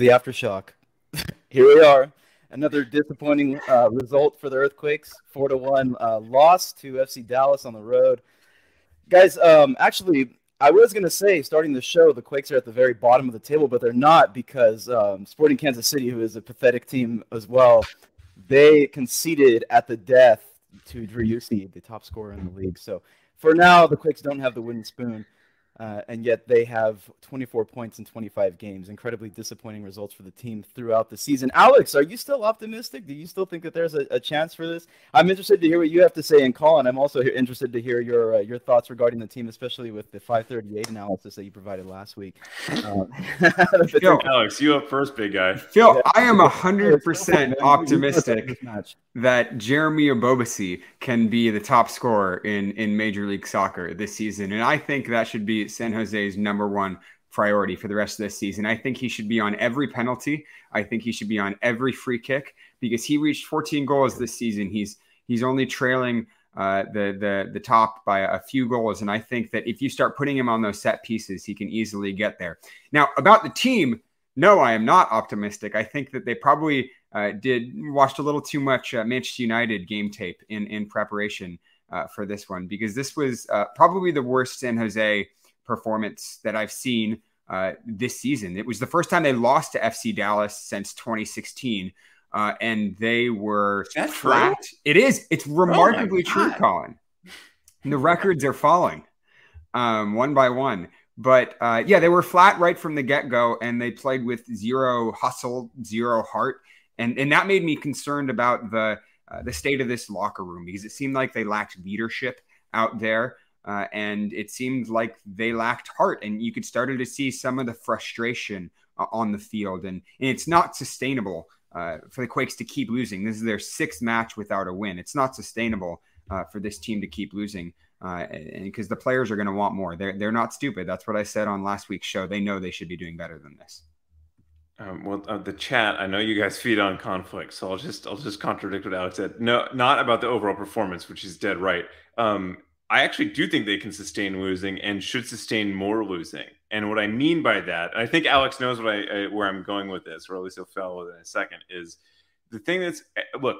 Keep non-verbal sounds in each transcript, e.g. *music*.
The aftershock. *laughs* Here we are. Another disappointing uh, result for the Earthquakes. Four to one uh, loss to FC Dallas on the road. Guys, um, actually, I was going to say starting the show, the Quakes are at the very bottom of the table, but they're not because um, Sporting Kansas City, who is a pathetic team as well, they conceded at the death to Driussi, the top scorer in the league. So for now, the Quakes don't have the wooden spoon. Uh, and yet they have 24 points in 25 games. Incredibly disappointing results for the team throughout the season. Alex, are you still optimistic? Do you still think that there's a, a chance for this? I'm interested to hear what you have to say, and Colin, I'm also interested to hear your uh, your thoughts regarding the team, especially with the 538 analysis that you provided last week. *laughs* *laughs* Um, Phil, Alex, you up first, big guy. Phil, yeah. I am 100% *laughs* optimistic that Jeremy Ebobisse can be the top scorer in, in Major League Soccer this season, and I think that should be San Jose's number one priority for the rest of this season. I think he should be on every penalty. I think he should be on every free kick because he reached 14 goals this season. He's he's only trailing uh, the the the top by a few goals, and I think that if you start putting him on those set pieces, he can easily get there. Now about the team, no, I am not optimistic. I think that they probably uh, did watched a little too much uh, Manchester United game tape in in preparation uh, for this one because this was uh, probably the worst San Jose performance that I've seen uh, this season. It was the first time they lost to FC Dallas since 2016, uh, and they were flat. True? It is. It's oh remarkably oh true, Colin. And the records are falling um, one by one. But uh, yeah, they were flat right from the get go, and they played with zero hustle, zero heart, and and that made me concerned about the uh, the state of this locker room because it seemed like they lacked leadership out there. Uh, and it seemed like they lacked heart, and you could started to see some of the frustration uh, on the field, and, and it's not sustainable uh, for the Quakes to keep losing. This is their sixth match without a win. It's not sustainable uh, for this team to keep losing, uh, and because the players are going to want more. They're they're not stupid. That's what I said on last week's show. They know they should be doing better than this. Um, well, uh, the chat. I know you guys feed on conflict, so I'll just I'll just contradict what Alex said. No, not about the overall performance, which is dead right. Um, I actually do think they can sustain losing and should sustain more losing. And what I mean by that, I think Alex knows what I, I where I'm going with this, or at least he'll follow in a second. Is the thing that's eh, look,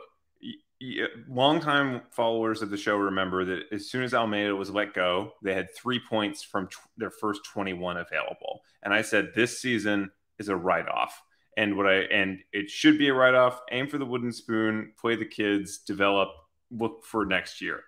longtime followers of the show remember that as soon as Almeyda was let go, they had three points from t- their first 21 available, and I said this season is a write off. And what I and it should be a write off. Aim for the wooden spoon, play the kids, develop, look for next year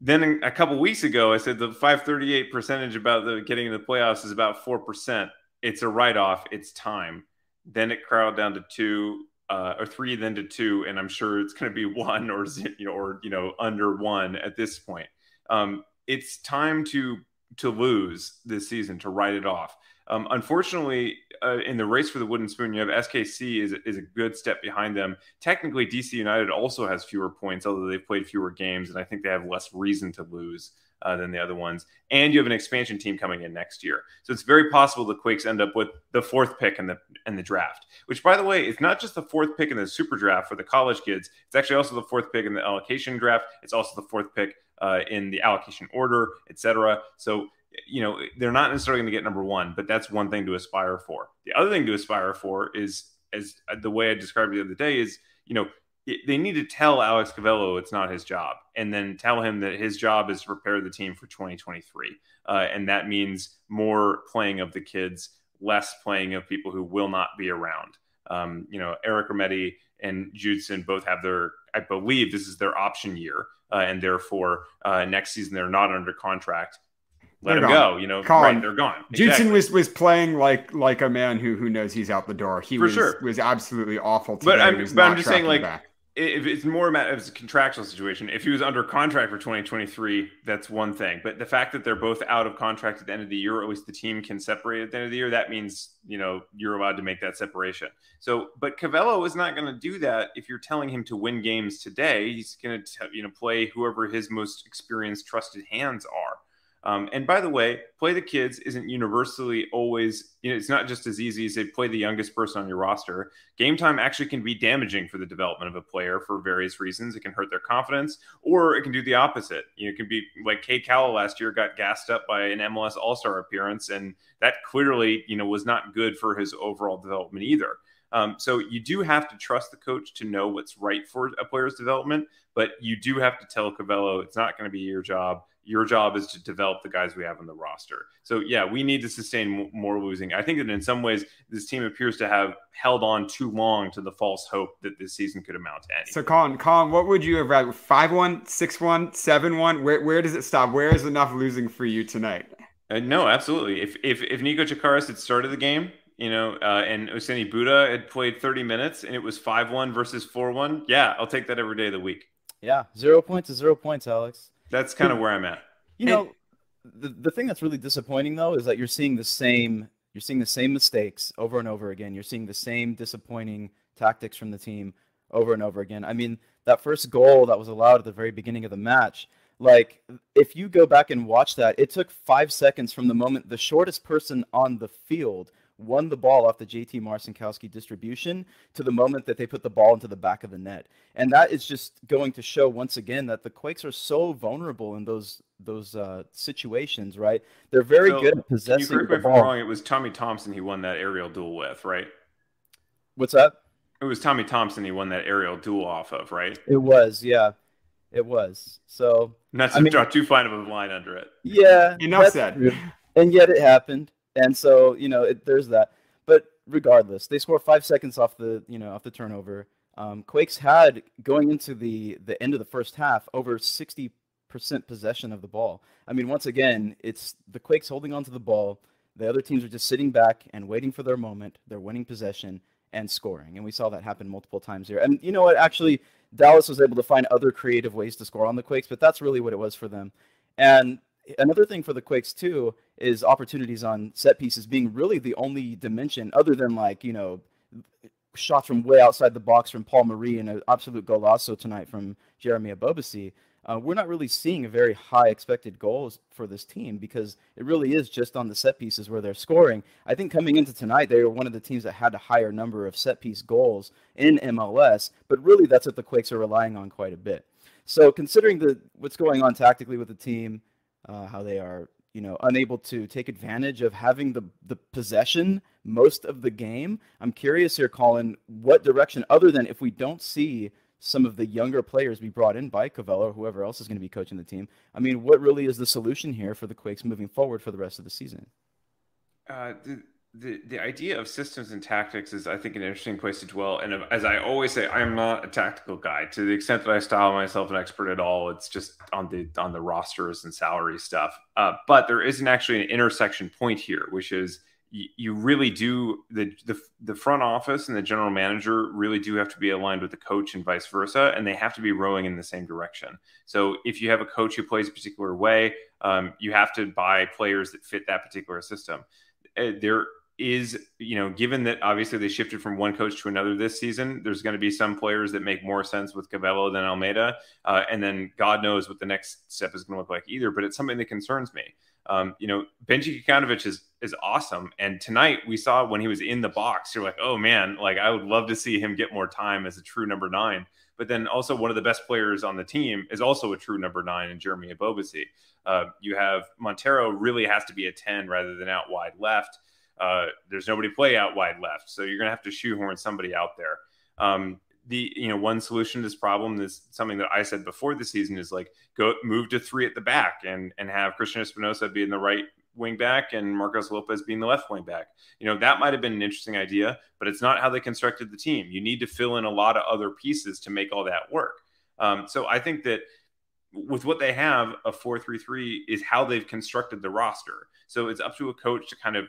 then a couple weeks ago, I said the 538 percentage about the getting into the playoffs is about four percent. It's a write off. It's time. Then it crowded down to two uh, or three, then to two, and I'm sure it's going to be *laughs* one or or you know under one at this point. Um, it's time to to lose this season to write it off. Um, unfortunately, uh, in the race for the wooden spoon, you have SKC is, is a good step behind them. Technically, DC United also has fewer points, although they've played fewer games, and I think they have less reason to lose uh, than the other ones. And you have an expansion team coming in next year, so it's very possible the Quakes end up with the fourth pick in the in the draft. Which, by the way, is not just the fourth pick in the super draft for the college kids. It's actually also the fourth pick in the allocation draft. It's also the fourth pick uh, in the allocation order, etc. So you know, they're not necessarily going to get number one, but that's one thing to aspire for. The other thing to aspire for is, as the way I described it the other day, is, you know, they need to tell Alex Covelo it's not his job, and then tell him that his job is to prepare the team for 2023, uh, and that means more playing of the kids, less playing of people who will not be around. Um, you know, Eric Remedi and Judson both have their, I believe this is their option year, uh, and therefore uh, next season they're not under contract let they're him gone. go. You know, Colin, right, they're gone. Judson exactly. was was playing like like a man who who knows he's out the door. He For was sure. was absolutely awful. Today. But I'm, but I'm just saying, like, back. if it's more about it's a contractual situation. If he was under contract for 2023, that's one thing. But the fact that they're both out of contract at the end of the year, or at least the team can separate at the end of the year, that means you know you're allowed to make that separation. So, but Covelo is not going to do that if you're telling him to win games today. He's going to you know play whoever his most experienced, trusted hands are. Um, and by the way, play the kids isn't universally always, you know, it's not just as easy as they play the youngest person on your roster. Game time actually can be damaging for the development of a player for various reasons. It can hurt their confidence, or it can do the opposite. You know, it can be like Cade Cowell last year got gassed up by an MLS All Star appearance, and that clearly, you know, was not good for his overall development either. Um, so you do have to trust the coach to know what's right for a player's development, but you do have to tell Covelo it's not going to be your job your job is to develop the guys we have on the roster. So yeah, we need to sustain more losing. I think that in some ways this team appears to have held on too long to the false hope that this season could amount to anything. So Colin, Colin, what would you have rather five one, six one, seven one? Where where does it stop? Where is enough losing for you tonight? Uh, no, absolutely. If if if Niko Tsakiris had started the game, you know, uh, and Ousseyni Bouda had played 30 minutes and it was 5 1 versus 4 1, yeah, I'll take that every day of the week. Yeah, zero points is zero points, Alex. That's kind of where I'm at. You know, the, the thing that's really disappointing though is that you're seeing the same you're seeing the same mistakes over and over again. You're seeing the same disappointing tactics from the team over and over again. I mean, that first goal that was allowed at the very beginning of the match, like if you go back and watch that, it took 5 seconds from the moment the shortest person on the field won the ball off the JT Marcinkowski distribution to the moment that they put the ball into the back of the net. And that is just going to show once again that the Quakes are so vulnerable in those those uh, situations, right? They're very so, good at possessing you correct the ball. wrong? It was Tommy Thompson he won that aerial duel with, right? What's that? It was Tommy Thompson he won that aerial duel off of, right? It was, yeah. It was. So not to I mean, draw too fine of a line under it. Yeah. Enough said. True. And yet it happened and so you know it, there's that. But regardless, they score five seconds off the you know off the turnover. Um, Quakes had going into the the end of the first half over sixty percent possession of the ball. I mean, once again, it's the Quakes holding onto the ball. The other teams are just sitting back and waiting for their moment. They're winning possession and scoring, and we saw that happen multiple times here. And you know what? Actually, Dallas was able to find other creative ways to score on the Quakes, but that's really what it was for them. And another thing for the Quakes too is opportunities on set pieces being really the only dimension other than like you know shots from way outside the box from Paul Marie and an absolute golazo tonight from Jeremy Ebobisse. Uh, we're not really seeing a very high expected goals for this team because it really is just on the set pieces where they're scoring. I think coming into tonight, they were one of the teams that had a higher number of set piece goals in MLS, but really that's what the Quakes are relying on quite a bit. So considering the what's going on tactically with the team, uh, how they are you know unable to take advantage of having the the possession most of the game. I'm curious here, Colin, what direction other than if we don't see some of the younger players be brought in by Covelo or whoever else is going to be coaching the team. I mean, what really is the solution here for the Quakes moving forward for the rest of the season? Uh, the, the the idea of systems and tactics is, I think, an interesting place to dwell. And as I always say, I'm not a tactical guy. To the extent that I style myself an expert at all, it's just on the on the rosters and salary stuff. Uh, but there isn't actually an intersection point here, which is you, you really do the, the the front office and the general manager really do have to be aligned with the coach and vice versa, and they have to be rowing in the same direction. So if you have a coach who plays a particular way, um, you have to buy players that fit that particular system. Uh, there is, you know, given that obviously they shifted from one coach to another this season, there's going to be some players that make more sense with Covelo than Almeyda Uh, and then God knows what the next step is going to look like either, but it's something that concerns me. Um, you know, Benji Kikanovic is is awesome. And tonight we saw when he was in the box, you're like, oh man, like I would love to see him get more time as a true number nine. But then also one of the best players on the team is also a true number nine in Jeremy Ebobisse. Uh, you have Montero really has to be a 10 rather than out wide left. Uh, there's nobody play out wide left, so you're going to have to shoehorn somebody out there. Um, the you know one solution to this problem is something that I said before the season is like go move to three at the back and and have Christian Espinoza be in the right wing back and Marcos Lopez being the left wing back. You know that might have been an interesting idea, but it's not how they constructed the team. You need to fill in a lot of other pieces to make all that work. Um, so I think that with what they have, a four-three-three is how they've constructed the roster. So it's up to a coach to kind of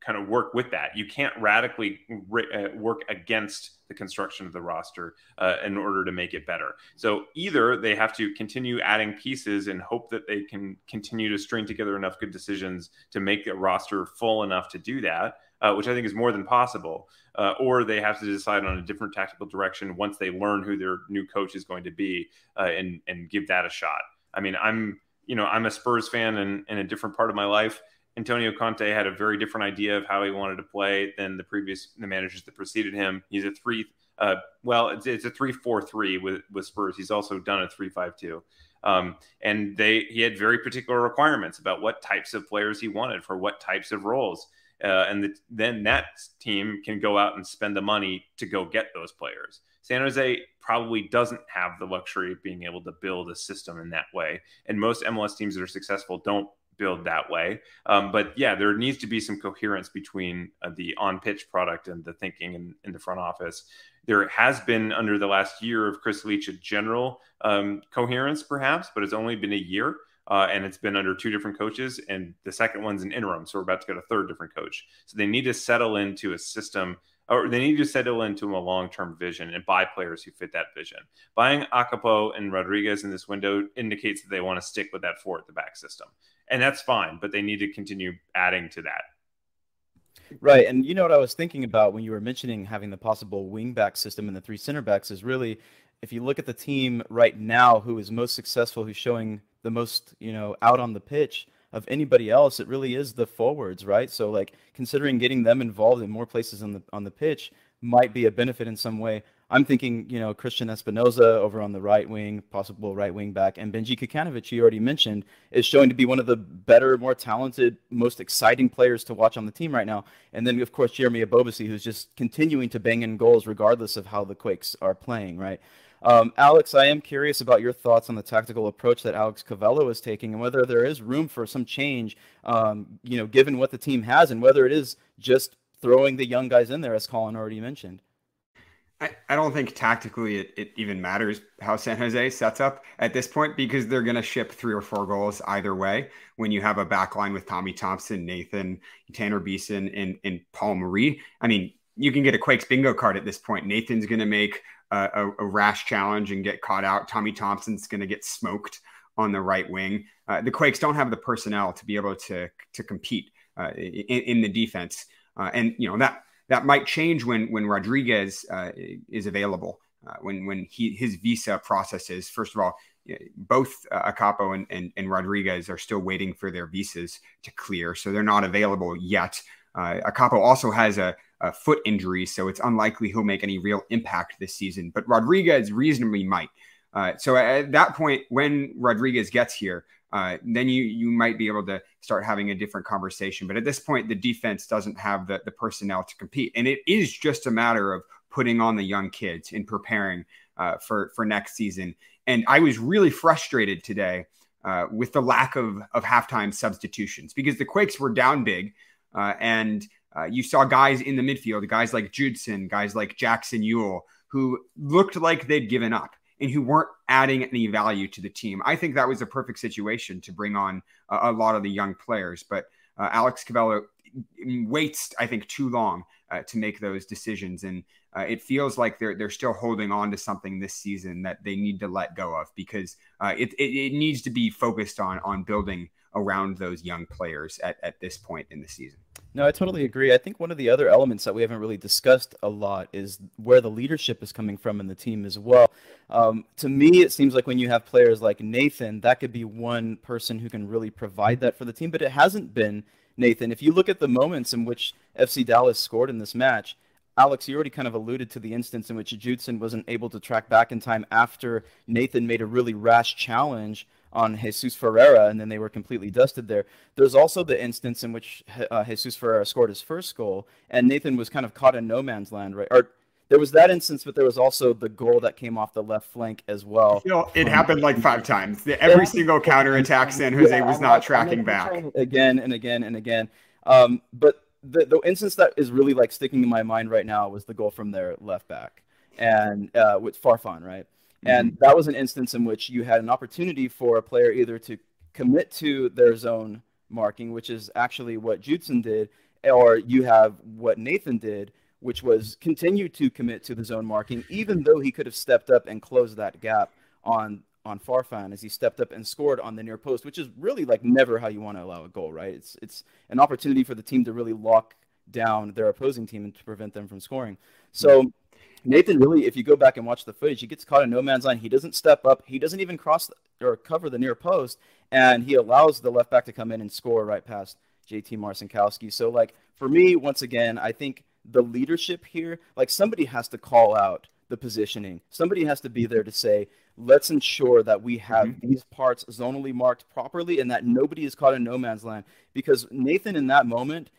kind of work with that. You can't radically uh, work against the construction of the roster uh, in order to make it better. So either they have to continue adding pieces and hope that they can continue to string together enough good decisions to make a roster full enough to do that, uh, which I think is more than possible. Uh, or they have to decide on a different tactical direction once they learn who their new coach is going to be uh, and and give that a shot. I mean, I'm you know, I'm a Spurs fan and in a different part of my life. Antonio Conte had a very different idea of how he wanted to play than the previous the managers that preceded him. He's a three, uh, well, it's, it's a three four three with with Spurs. He's also done a three five two. Um, and they he had very particular requirements about what types of players he wanted for what types of roles. Uh, and the, then that team can go out and spend the money to go get those players. San Jose probably doesn't have the luxury of being able to build a system in that way. And most MLS teams that are successful don't build that way. Um, but yeah, there needs to be some coherence between uh, the on pitch product and the thinking in, in the front office there has been under the last year of Chris Leitch, a general um, coherence, perhaps, but it's only been a year. Uh, and it's been under two different coaches, and the second one's an interim. So we're about to get a third different coach. So they need to settle into a system, or they need to settle into a long-term vision and buy players who fit that vision. Buying Akapo and Rodriguez in this window indicates that they want to stick with that four at the back system, and that's fine. But they need to continue adding to that. Right. And you know what I was thinking about when you were mentioning having the possible wingback system and the three center backs is really if you look at the team right now who is most successful, who's showing the most, you know, out on the pitch of anybody else, it really is the forwards, right? So like considering getting them involved in more places on the on the pitch might be a benefit in some way. I'm thinking, you know, Christian Espinoza over on the right wing, possible right wing back, and Benji Kikanovic, you already mentioned, is showing to be one of the better, more talented, most exciting players to watch on the team right now. And then, of course, Jeremy Ebobisse, who's just continuing to bang in goals regardless of how the Quakes are playing, right? Um, Alex, I am curious about your thoughts on the tactical approach that Alex Covelo is taking, and whether there is room for some change, um, you know, given what the team has, and whether it is just throwing the young guys in there, as Colin already mentioned. I, I don't think tactically it, it even matters how San Jose sets up at this point because they're going to ship three or four goals either way. When you have a back line with Tommy Thompson, Nathan, Tanner Beeson, and, and Paul Marie, I mean, you can get a Quakes bingo card at this point. Nathan's going to make a, a, a, rash challenge and get caught out. Tommy Thompson's going to get smoked on the right wing. Uh, the Quakes don't have the personnel to be able to to compete uh, in, in, the defense, uh, and you know that that might change when when Rodriguez uh, is available. Uh, when when he his visa processes. First of all, both uh, Akapo and, and, and Rodriguez are still waiting for their visas to clear, so they're not available yet. Uh, Akapo also has a, a, foot injury, so it's unlikely he'll make any real impact this season. But Rodriguez reasonably might. Uh, so at that point, when Rodriguez gets here, uh, then you you might be able to start having a different conversation. But at this point, the defense doesn't have the, the personnel to compete, and it is just a matter of putting on the young kids and preparing uh, for for next season. And I was really frustrated today uh, with the lack of of halftime substitutions because the Quakes were down big, uh, and uh, you saw guys in the midfield, guys like Judson, guys like Jackson Yueill, who looked like they'd given up and who weren't adding any value to the team. I think that was a perfect situation to bring on a, a lot of the young players. But uh, Alex Covelo waits, I think, too long uh, to make those decisions, and uh, it feels like they're they're still holding on to something this season that they need to let go of because uh, it, it, it needs to be focused on on building around those young players at, at this point in the season. No, I totally agree. I think one of the other elements that we haven't really discussed a lot is where the leadership is coming from in the team as well. Um, to me, it seems like when you have players like Nathan, that could be one person who can really provide that for the team, but it hasn't been Nathan. If you look at the moments in which FC Dallas scored in this match, Alex, you already kind of alluded to the instance in which Judson wasn't able to track back in time after Nathan made a really rash challenge on Jesus Ferreira, and then they were completely dusted there. There's also the instance in which uh, Jesus Ferreira scored his first goal, and Nathan was kind of caught in no man's land, right? Or there was that instance, but there was also the goal that came off the left flank as well. You know, it um, happened like five times. Every single counter attack San Jose yeah, was not I'm tracking back again and again and again. Um, but the the instance that is really like sticking in my mind right now was the goal from their left back and uh, with Farfan, right? And mm-hmm. that was an instance in which you had an opportunity for a player either to commit to their zone marking, which is actually what Judson did, or you have what Nathan did, which was continue to commit to the zone marking, even though he could have stepped up and closed that gap on on Farfan as he stepped up and scored on the near post, which is really like never how you want to allow a goal, right? It's it's an opportunity for the team to really lock down their opposing team and to prevent them from scoring. So Nathan really, if you go back and watch the footage, he gets caught in no man's land. He doesn't step up. He doesn't even cross the, or cover the near post, and he allows the left back to come in and score right past JT Marcinkowski. So, like for me, once again, I think the leadership here, like somebody has to call out the positioning. Somebody has to be there to say, let's ensure that we have mm-hmm. these parts zonally marked properly and that nobody is caught in no man's land. Because Nathan, in that moment,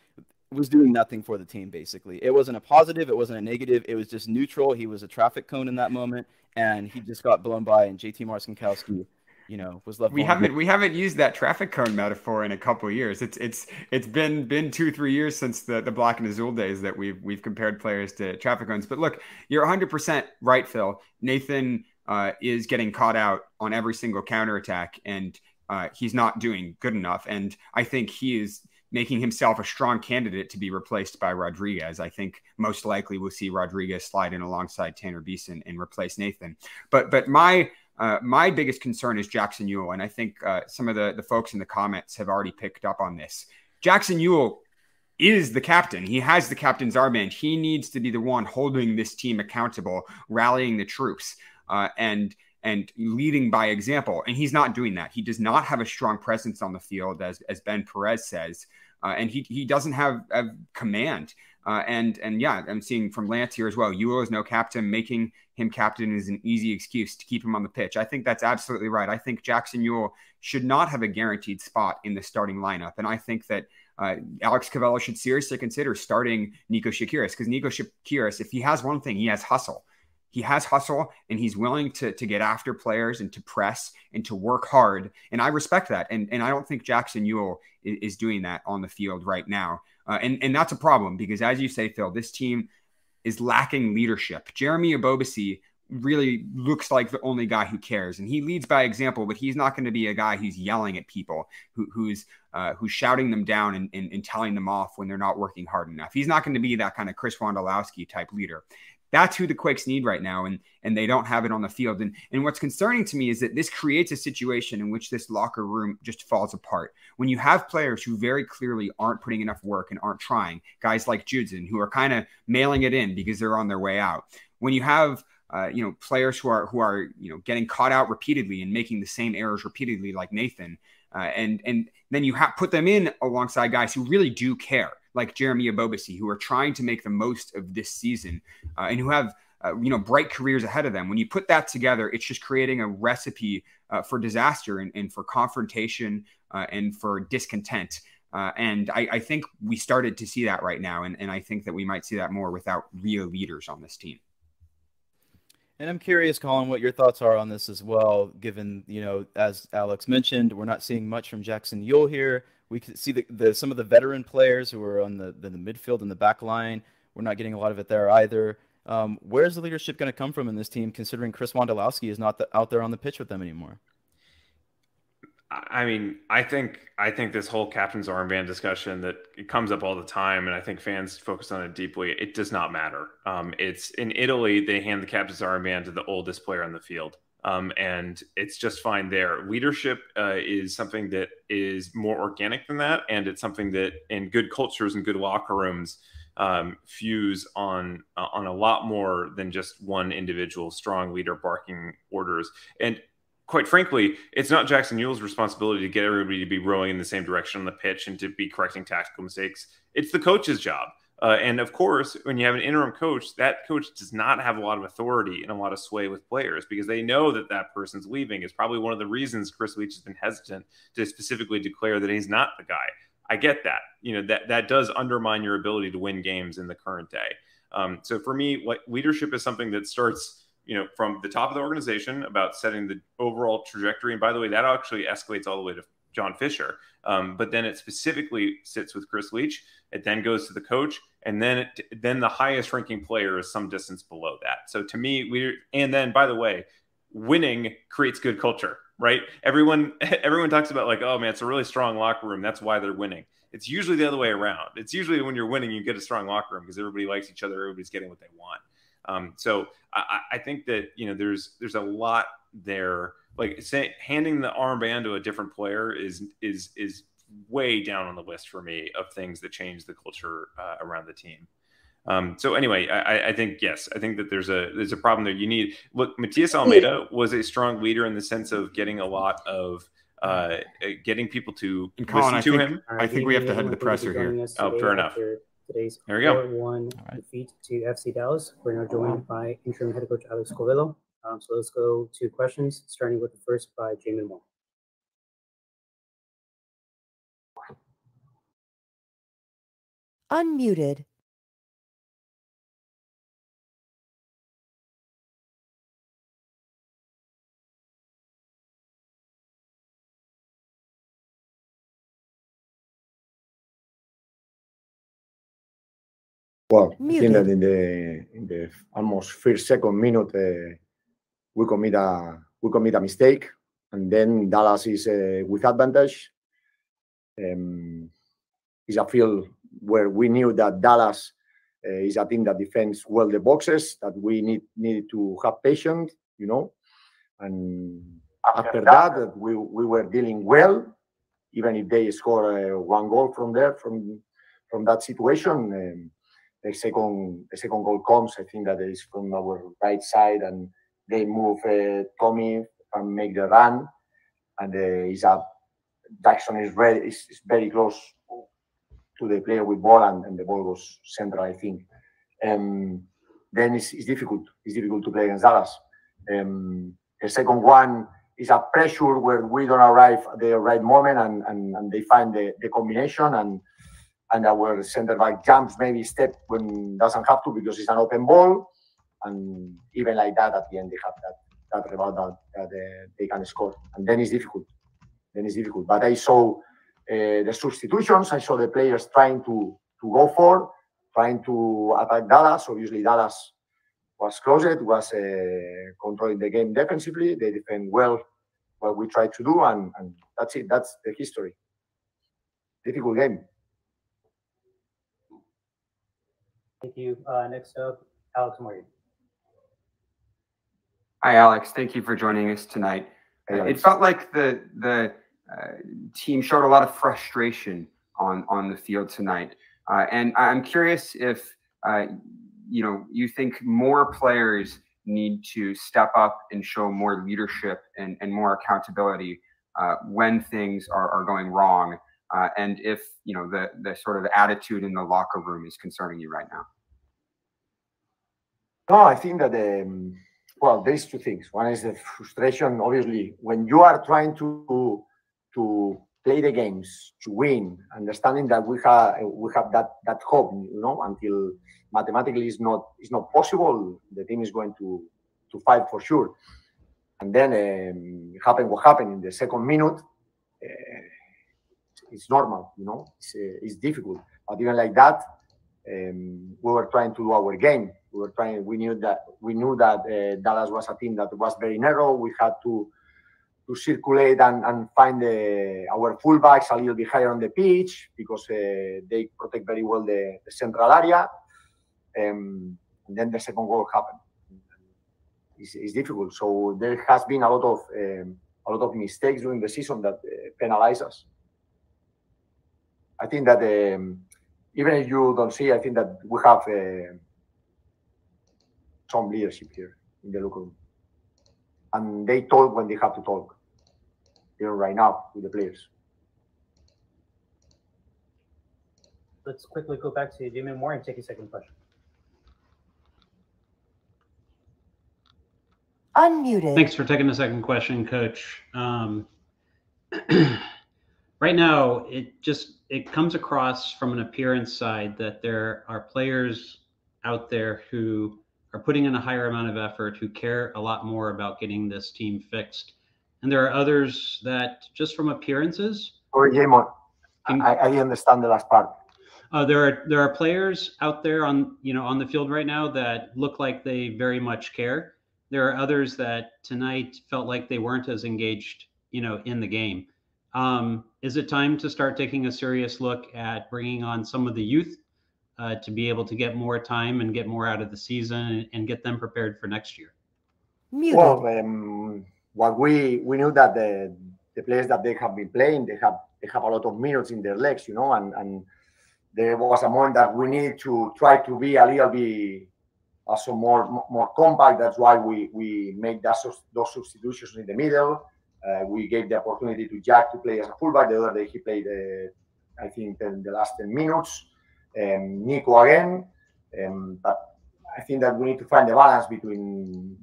was doing nothing for the team basically. It wasn't a positive, it wasn't a negative, it was just neutral. He was a traffic cone in that moment and he just got blown by and JT Marcinkowski you know was left we haven't we haven't used that traffic cone metaphor in a couple years. It's it's it's been been two three years since the the black and azul days that we've we've compared players to traffic cones. But look you're 100% right phil. Nathan uh, is getting caught out on every single counterattack and uh, he's not doing good enough. And i think he is making himself a strong candidate to be replaced by Rodriguez. I think most likely we'll see Rodriguez slide in alongside Tanner Beeson and replace Nathan. But but my uh, my biggest concern is Jackson Yueill, and I think uh, some of the the folks in the comments have already picked up on this. Jackson Yueill is the captain. He has the captain's armband. He needs to be the one holding this team accountable, rallying the troops, uh, and and leading by example. And he's not doing that. He does not have a strong presence on the field, as as Ben Perez says uh, and he he doesn't have, have command. Uh, and and yeah, I'm seeing from Lance here as well. Yueill is no captain. Making him captain is an easy excuse to keep him on the pitch. I think that's absolutely right. I think Jackson Yueill should not have a guaranteed spot in the starting lineup, and I think that. Uh, Alex Covelo should seriously consider starting Niko Tsakiris because Niko Tsakiris, if he has one thing, he has hustle he has hustle and he's willing to, to get after players and to press and to work hard. And I respect that. And, and I don't think Jackson Yueill is, doing that on the field right now. Uh, and, and that's a problem because, as you say, Phil, this team is lacking leadership. Jeremy Ebobisse really looks like the only guy who cares and he leads by example but he's not going to be a guy who's yelling at people who, who's uh, who's shouting them down and, and, and, telling them off when they're not working hard enough he's not going to be that kind of chris wondolowski type leader that's who the Quakes need right now, and and they don't have it on the field. And and what's concerning to me is that this creates a situation in which this locker room just falls apart. When you have players who very clearly aren't putting enough work and aren't trying, guys like Judson who are kind of mailing it in because they're on their way out. When you have uh, you know players who are who are you know getting caught out repeatedly and making the same errors repeatedly, like Nathan, uh, and and then you put them in alongside guys who really do care like Jeremy Ebobisse, who are trying to make the most of this season uh, and who have uh, you know bright careers ahead of them. When you put that together, it's just creating a recipe uh, for disaster and, and for confrontation uh, and for discontent. Uh, and I, I, think we started to see that right now, and, and I think that we might see that more without real leaders on this team. And I'm curious, Colin, what your thoughts are on this as well. Given you know, as Alex mentioned, we're not seeing much from Jackson Yueill here. We can see the, the some of the veteran players who are on the, the, the midfield and the back line. We're not getting a lot of it there either. Um, where's the leadership going to come from in this team, considering Chris Wondolowski is not the, out there on the pitch with them anymore? I mean, I think I think this whole captain's armband discussion that it comes up all the time, and I think fans focus on it deeply. It does not matter. Um, it's in Italy they hand the captain's armband to the oldest player on the field um, and it's just fine there. Leadership uh, is something that is more organic than that, and it's something that in good cultures and good locker rooms um, fuse on uh, on a lot more than just one individual strong leader barking orders. And quite frankly, it's not Jackson Yueill's responsibility to get everybody to be rowing in the same direction on the pitch and to be correcting tactical mistakes. It's the coach's job. Uh, and of course, when you have an interim coach, that coach does not have a lot of authority and a lot of sway with players because they know that that person's leaving is probably one of the reasons Chris Leitch has been hesitant to specifically declare that he's not the guy. I get that. You know that that does undermine your ability to win games in the current day. Um, so for me, leadership is something that starts, you know, from the top of the organization about setting the overall trajectory. And by the way, that actually escalates all the way to John Fisher. Um, but then it specifically sits with Chris Leitch. It then goes to the coach, and then it, then the highest ranking player is some distance below that. So to me, we and then by the way, winning creates good culture, right? Everyone *laughs* everyone talks about like, oh man, it's a really strong locker room. That's why they're winning. It's usually the other way around. It's usually when you're winning, you get a strong locker room because everybody likes each other. Everybody's getting what they want. Um, so I, I think that you know there's there's a lot there like say, handing the armband to a different player is is is way down on the list for me of things that change the culture uh, around the team. Um, so anyway, I, I, think yes, I think that there's a there's a problem there. You need look. Matias Almeyda was a strong leader in the sense of getting a lot of uh, getting people to Colin, listen to think, him. I think we have to head to the presser here. Oh, fair enough. Today's there we go. One right. defeat to FC Dallas. We're now joined by interim head coach Alex Covelo. Um, so let's go to questions, starting with the first by Jamin Moore. Unmuted. Well, I think that in the in the almost first second minute uh, we commit a we commit a mistake, and then Dallas is uh, with advantage. Um, it's a field where we knew that Dallas uh, is a team that defends well the boxes. That we need needed to have patience, you know, and after that, we we were dealing well, even if they score uh, one goal from there from from that situation. Um, the second the second goal comes. I think that is from our right side, and they move uh, Tommy and make the run, and uh, is up. Jackson is ready. Is, is very close to the player with ball, and, and the ball goes central. I think. Um, then it's, it's difficult. It's difficult to play against Dallas. Um, the second one is a pressure where we don't arrive at the right moment, and, and, and they find the, the combination and and our center back jumps maybe step when doesn't have to because it's an open ball, and even like that at the end they have that that rebound that, that uh, they can score, and then it's difficult. Then it's difficult. But I saw the substitutions. I saw the players trying to to go for, trying to attack Dallas. Obviously, Dallas was closed, was uh, controlling the game defensively. They defend well what we try to do, and, and that's it. That's the history. Difficult game. Thank you. Uh, next up, Alex Morgan. Hi, Alex. Thank you for joining us tonight. Hey, it felt like the the team showed a lot of frustration on on the field tonight, uh, and I'm curious if uh, you know you think more players need to step up and show more leadership and, and more accountability uh, when things are, are going wrong uh, and if you know the the sort of attitude in the locker room is concerning you right now. No, I think that um, well, there's two things. One is the frustration. Obviously, when you are trying to to play the games to win, understanding that we have we have that that hope, you know, until mathematically is not is not possible, the team is going to to fight for sure. And then um, happened what happened in the second minute. Uh, it's normal, you know. It's, uh, it's difficult, but even like that, um, we were trying to do our game. We were trying. We knew that we knew that uh, Dallas was a team that was very narrow. We had to to circulate and, and find the, our fullbacks a little bit higher on the pitch because uh, they protect very well the, the central area. Um, and then the second goal happened. It's, it's, difficult. So there has been a lot of um, a lot of mistakes during the season that uh, penalize us. I think that um, even if you don't see, I think that we have uh, some leadership here in the local. And they talk when they have to talk, even right now with the players. Let's quickly go back to Jimmy Moore and take a second question. Unmuted. Thanks for taking the second question, Coach. Um, *clears throat* right now, it just it comes across from an appearance side that there are players out there who are putting in a higher amount of effort, who care a lot more about getting this team fixed. And there are others that just from appearances. Or Jamon, I, I understand the last part. Uh, there are there are players out there on you know on the field right now that look like they very much care. There are others that tonight felt like they weren't as engaged, you know, in the game. Um, is it time to start taking a serious look at bringing on some of the youth uh, to be able to get more time and get more out of the season and, and get them prepared for next year? Well, um, what we we knew that the the players that they have been playing, they have they have a lot of minutes in their legs, you know, and and there was a moment that we need to try to be a little bit also more more compact. That's why we we made that, those substitutions in the middle. Uh, we gave the opportunity to Jack to play as a fullback. The other day he played, uh, I think, in the last 10 minutes. Um, Nico again. Um, but I think that we need to find the balance between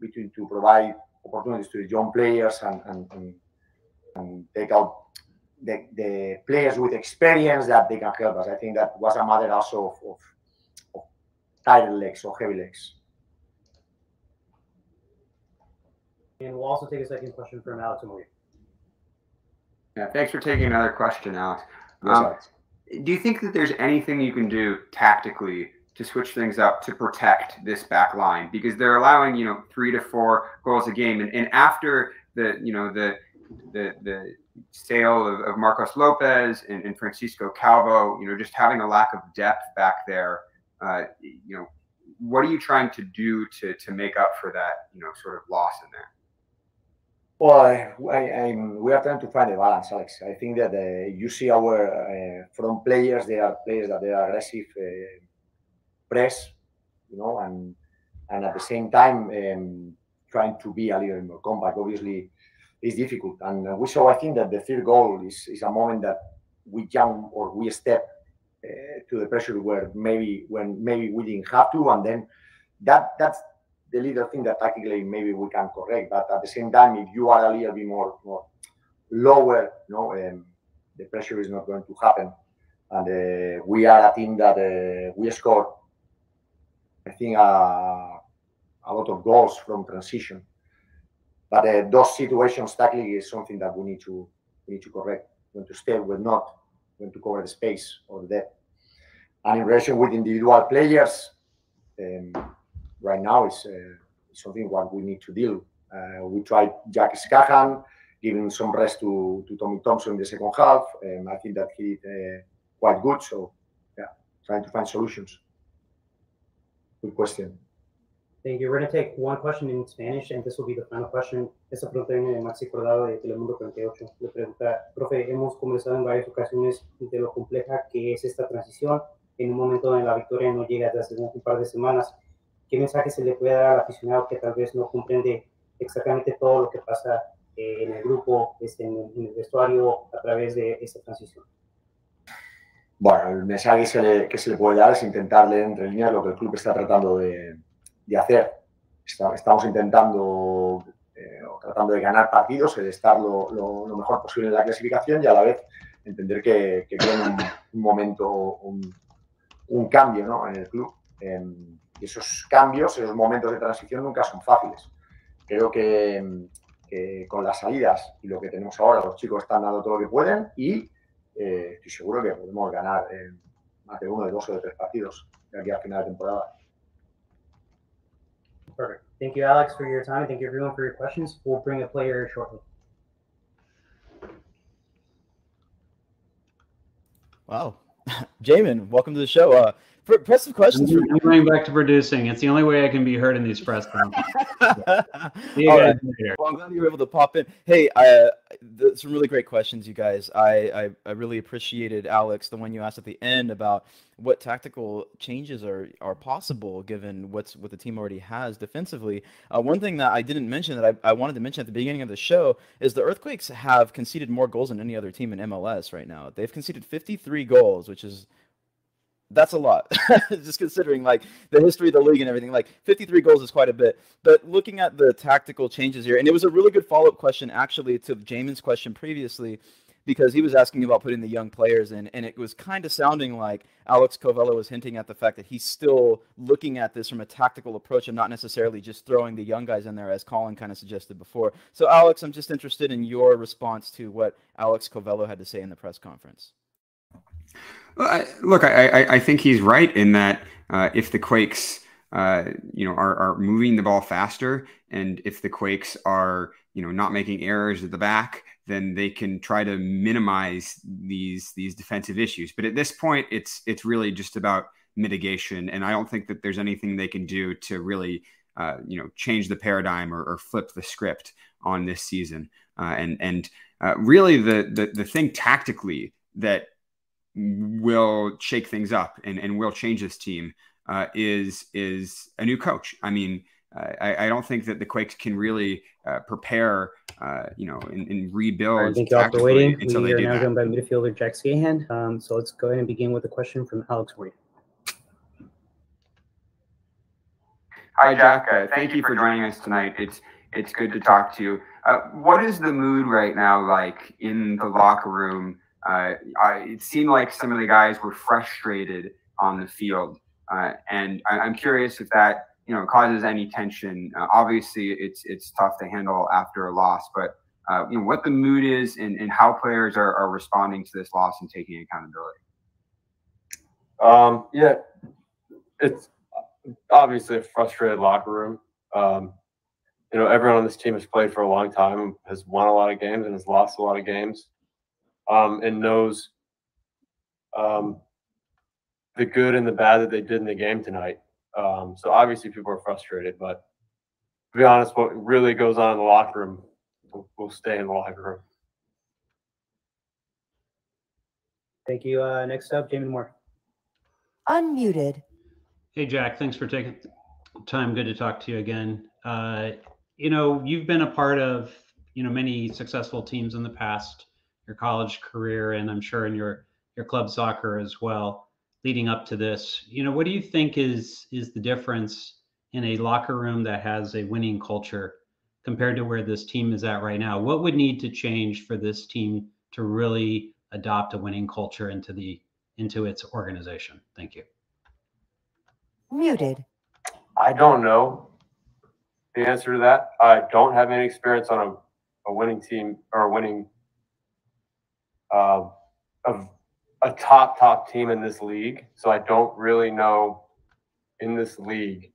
between to provide opportunities to the young players and, and, and, and take out the, the players with experience that they can help us. I think that was a matter also of, of, of tighter legs or heavy legs. And we'll also take a second question from Alex Amoy. Yeah, thanks for taking another question, Alex. Um, do you think that there's anything you can do tactically to switch things up to protect this back line? Because they're allowing, you know, three to four goals a game. And, and after the, you know, the the the sale of, of Marcos Lopez and, and, Francisco Calvo, you know, just having a lack of depth back there, uh, you know, what are you trying to do to to make up for that, you know, sort of loss in there? Well, I, we are trying to find a balance, Alex. I think that uh, you see our uh, front players; they are players that they are aggressive uh, press, you know, and and at the same time um, trying to be a little more compact. Obviously, is difficult, and we saw. I think that the third goal is is a moment that we jump or we step uh, to the pressure where maybe when maybe we didn't have to, and then that that's the little thing that tactically maybe we can correct. But at the same time, if you are a little bit more, more lower, you know, um, the pressure is not going to happen. And uh, we are a team that uh, we score, I think, uh, a lot of goals from transition. But uh, those situations tactically is something that we need to we need to correct. When to stay, when not, when to cover the space or the depth. And in relation with individual players, um, right now is uh, something what we need to deal. Uh, we tried Jack Scahan, giving some rest to, to Tommy Thompson in the second half. and I think that he did uh, quite good. So, yeah, trying to find solutions. Good question. Thank you. We're going to take one question in Spanish, and this will be the final question. Esta pregunta viene de Maxi Cordado de Telemundo 48. Le pregunta, profe, hemos conversado en varias ocasiones de lo compleja que es esta transición en un momento donde la victoria no llega desde hace un par de semanas. ¿Qué mensaje se le puede dar al aficionado que tal vez no comprende exactamente todo lo que pasa eh, en el grupo, este, en, el vestuario, a través de esta transición? Bueno, el mensaje que se, le, que se le puede dar es intentar leer entre líneas lo que el club está tratando de, de hacer. estamos intentando eh, tratando de ganar partidos, de estar lo, lo, mejor posible en la clasificación y a la vez entender que, que viene un, momento, un, un, cambio ¿no? en el club. Y esos cambios, esos momentos de transición nunca son fáciles. Creo que, con las salidas y lo que tenemos ahora, los chicos están dando todo lo que pueden y eh, estoy seguro que podemos ganar más de uno, de dos o de tres partidos de aquí a final de temporada. Perfect. Thank you, Alex, for your time. Thank you, everyone, for your questions. We'll bring a player shortly. Wow. *laughs* Jamin, welcome to the show. Uh, Impressive questions. I'm, I'm going back to producing. It's the only way I can be heard in these press *laughs* conferences. You. Well, I'm glad you were able to pop in. Hey, uh, some really great questions, you guys. I, I, I really appreciated Alex, the one you asked at the end about what tactical changes are are possible given what's what the team already has defensively. Uh, one thing that I didn't mention that I, I wanted to mention at the beginning of the show is the Earthquakes have conceded more goals than any other team in MLS right now. They've conceded 53 goals, which is that's a lot. *laughs* Just considering like the history of the league and everything like 53 goals is quite a bit. But looking at the tactical changes here and it was a really good follow-up question actually to Jamin's question previously because he was asking about putting the young players in and it was kind of sounding like Alex Covelo was hinting at the fact that he's still looking at this from a tactical approach and not necessarily just throwing the young guys in there as Colin kind of suggested before. So Alex I'm just interested in your response to what Alex Covelo had to say in the press conference I, look, I, I, I, think he's right in that uh, if the Quakes, uh, you know, are, are moving the ball faster, and if the Quakes are, you know, not making errors at the back, then they can try to minimize these these defensive issues. But at this point, it's it's really just about mitigation, and I don't think that there's anything they can do to really, uh, you know, change the paradigm or, or, flip the script on this season. Uh, and and uh, really, the, the the thing tactically that will shake things up and, and will change this team uh, is is a new coach. I mean, uh, I, I, don't think that the Quakes can really uh, prepare, uh, you know, and, and rebuild. Right, thank you all for waiting. We are now joined by midfielder Jack Skahan. Um, so let's go ahead and begin with a question from Alex Morgan. Hi, Jack. Uh, thank, thank you for joining us tonight. It's it's good to talk to you. Uh, what is the mood right now like in the locker room? Uh, I, it seemed like some of the guys were frustrated on the field, uh, and I, am curious if that you know causes any tension. Uh, obviously, it's it's tough to handle after a loss, but uh, you know what the mood is and, and how players are, are responding to this loss and taking accountability. Um, yeah, it's obviously a frustrated locker room. Um, you know, everyone on this team has played for a long time, has won a lot of games, and has lost a lot of games, um, and knows um, the good and the bad that they did in the game tonight. Um, so obviously, people are frustrated, but to be honest, what really goes on in the locker room will, will stay in the locker room. Thank you. Uh, next up, Jamie Moore. Unmuted. Hey, Jack. Thanks for taking time. Good to talk to you again. Uh, you know, you've been a part of, you know, many successful teams in the past, your college career, and I'm sure in your your club soccer as well, leading up to this. You know, what do you think is is the difference in a locker room that has a winning culture compared to where this team is at right now? What would need to change for this team to really adopt a winning culture into the into its organization? Thank you. Muted. I don't know the answer to that. I don't have any experience on a, a winning team or a winning uh, of a top top team in this league. So I don't really know in this league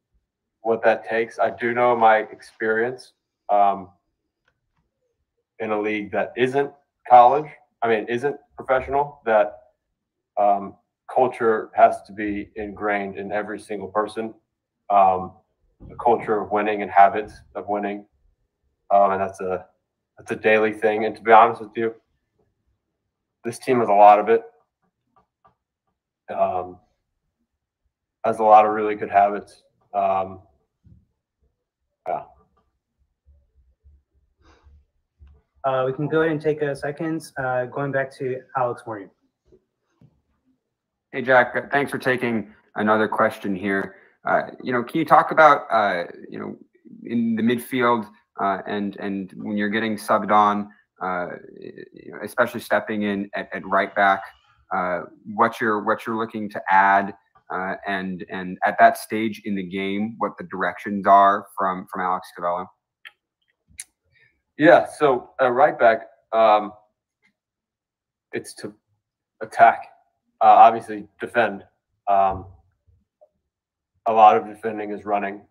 what that takes. I do know my experience um, in a league that isn't college. I mean, isn't professional. That um, culture has to be ingrained in every single person. Um, a culture of winning and habits of winning, um, and that's a that's a daily thing. And to be honest with you, this team has a lot of it. Um, has a lot of really good habits. Um, yeah. Uh, we can go ahead and take a second. Uh, going back to Alex Morgan. Hey, Jack. Thanks for taking another question here. Uh, you know, can you talk about uh, you know in the midfield uh, and and when you're getting subbed on, uh, especially stepping in at, at right back, uh, what you're what you're looking to add, uh, and and at that stage in the game, what the directions are from from Alex Covelo. Yeah, so at right back, um, it's to attack, obviously defend. Um, a lot of defending is running,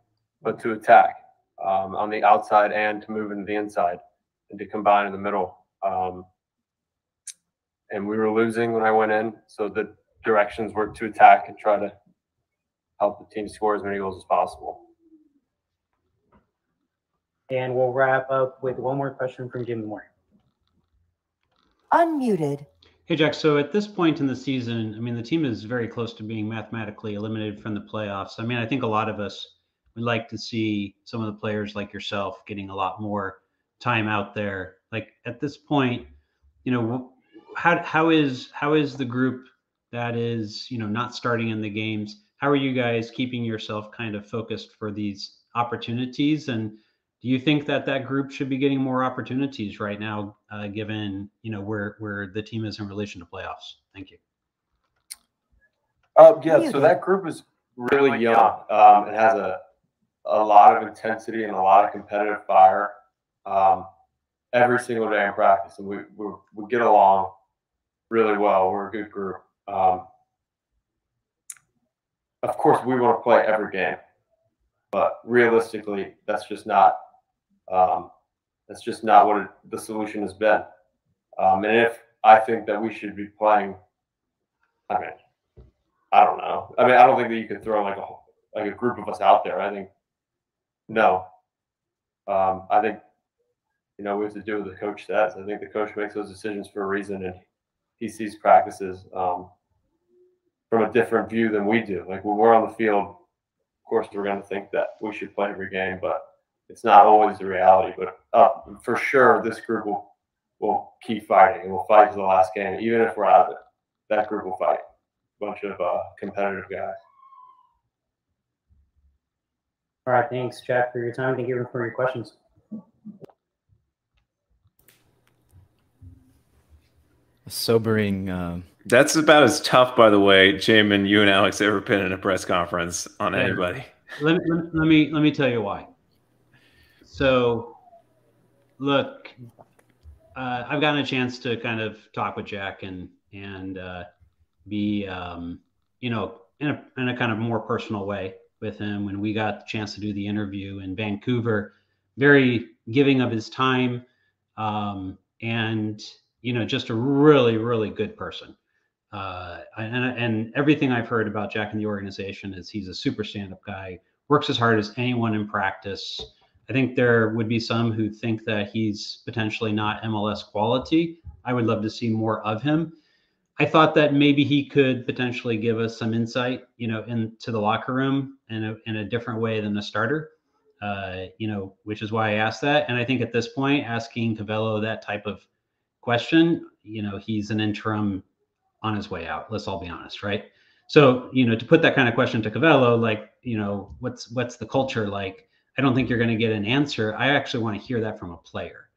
but to attack um, on the outside and to move into the inside and to combine in the middle. Um, and we were losing when I went in, so the directions were to attack and try to help the team score as many goals as possible. And we'll wrap up with one more question from Jimmy Moore. Unmuted. Hey, Jack. So at this point in the season, I mean, the team is very close to being mathematically eliminated from the playoffs. I mean, I think a lot of us would like to see some of the players like yourself getting a lot more time out there. Like at this point, you know, how how is how is the group that is you know not starting in the games? How are you guys keeping yourself kind of focused for these opportunities and do you think that that group should be getting more opportunities right now, uh, given you know where where the team is in relation to playoffs? Thank you. Uh, yeah, so that group is really young. Um, it has a a lot of intensity and a lot of competitive fire um, every single day in practice, and we, we we get along really well. We're a good group. Um, of course, we want to play every game, but realistically, that's just not um, that's just not what it, the solution has been. Um, and if I think that we should be playing, I mean, I don't know. I mean, I don't think that you could throw like a like a group of us out there. I think no. Um, I think you know we have to do what the coach says. I think the coach makes those decisions for a reason, and he sees practices. Um, from a different view than we do. Like when we're on the field, of course, we're going to think that we should play every game, but it's not always the reality. But uh, for sure, this group will will keep fighting and we'll fight to the last game, even if we're out of it. That group will fight. A bunch of uh, competitive guys. All right, thanks, Jack, for your time. Thank you for your questions. A sobering. Uh... That's about as tough, by the way, Jamin, you and Alex ever been in a press conference on anybody. Let, let, let me let me tell you why. So, look, uh, I've gotten a chance to kind of talk with Jack and and uh, be um, you know in a in a kind of more personal way with him when we got the chance to do the interview in Vancouver. Very giving of his time, um, and you know, just a really, really good person. Uh, and, and everything I've heard about Jack and the organization is he's a super stand-up guy, works as hard as anyone in practice. I think there would be some who think that he's potentially not MLS quality. I would love to see more of him. I thought that maybe he could potentially give us some insight, you know, into the locker room in a, in a different way than a starter, uh, you know, which is why I asked that. And I think at this point, asking Covelo that type of question, you know, he's an interim on his way out. Let's all be honest, right? So, you know, to put that kind of question to Covelo, like, you know, what's what's the culture like? I don't think you're going to get an answer. I actually want to hear that from a player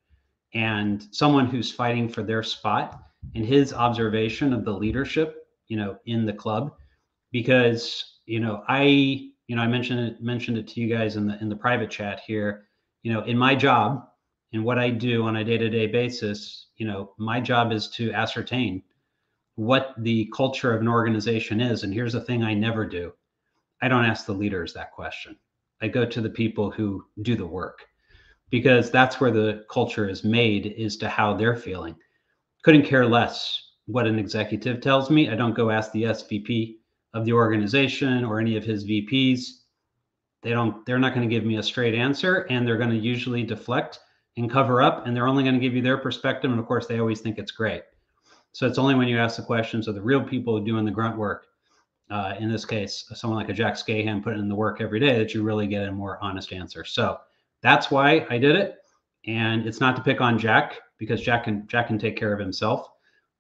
and someone who's fighting for their spot and his observation of the leadership, you know, in the club. Because, you know, I, you know, I mentioned it mentioned it to you guys in the in the private chat here. You know, in my job and what I do on a day-to-day basis, you know, my job is to ascertain what the culture of an organization is. And here's the thing I never do. I don't ask the leaders that question. I go to the people who do the work because that's where the culture is made is to how they're feeling. Couldn't care less what an executive tells me. I don't go ask the SVP of the organization or any of his VPs. They don't they're not going to give me a straight answer and they're going to usually deflect and cover up and they're only going to give you their perspective and of course they always think it's great. So it's only when you ask the questions of the real people doing the grunt work uh, in this case, someone like a Jack Skahan putting in the work every day, that you really get a more honest answer. So that's why I did it, and it's not to pick on Jack because Jack can Jack can take care of himself.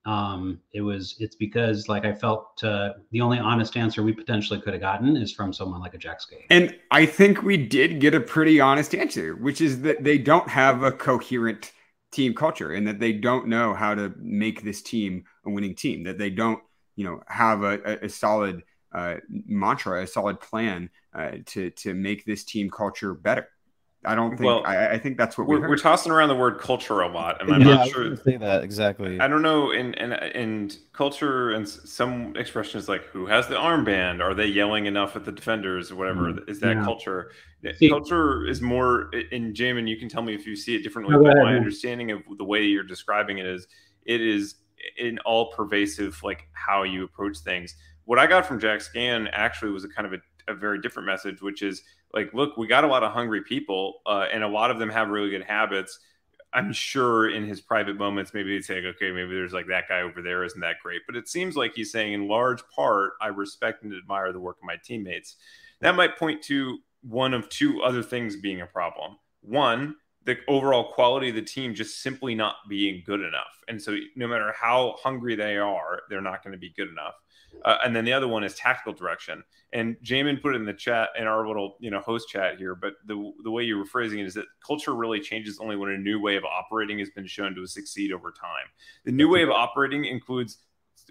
Um, it was it's because like I felt uh, the only honest answer we potentially could have gotten is from someone like a Jack Skahan. And I think we did get a pretty honest answer, which is that they don't have a coherent team culture and that they don't know how to make this team a winning team. That they don't you know have a, a solid uh, mantra, a solid plan uh, to to make this team culture better. I don't think. Well, I, I, think that's what we're, we we're tossing around the word culture a lot, and I'm yeah, not sure. Say that exactly. I don't know. And and and culture and some expressions like who has the armband? Are they yelling enough at the defenders or whatever? Mm, is that yeah. culture? See, culture is more. In Jamin, you can tell me if you see it differently. but my understanding of the way you're describing it is, it is in all pervasive like how you approach things. What I got from Jack Skahan actually was a kind of a, a very different message, which is like, look, we got a lot of hungry people, uh, and a lot of them have really good habits. I'm sure in his private moments, maybe he'd say, okay, maybe there's like that guy over there isn't that great. But it seems like he's saying, in large part, I respect and admire the work of my teammates. That might point to one of two other things being a problem. One, the overall quality of the team just simply not being good enough. And so, no matter how hungry they are, they're not going to be good enough. Uh, and then the other one is tactical direction. And Jamin put it in the chat in our little you know host chat here. But the the way you were phrasing it is that culture really changes only when a new way of operating has been shown to succeed over time. The new way of operating includes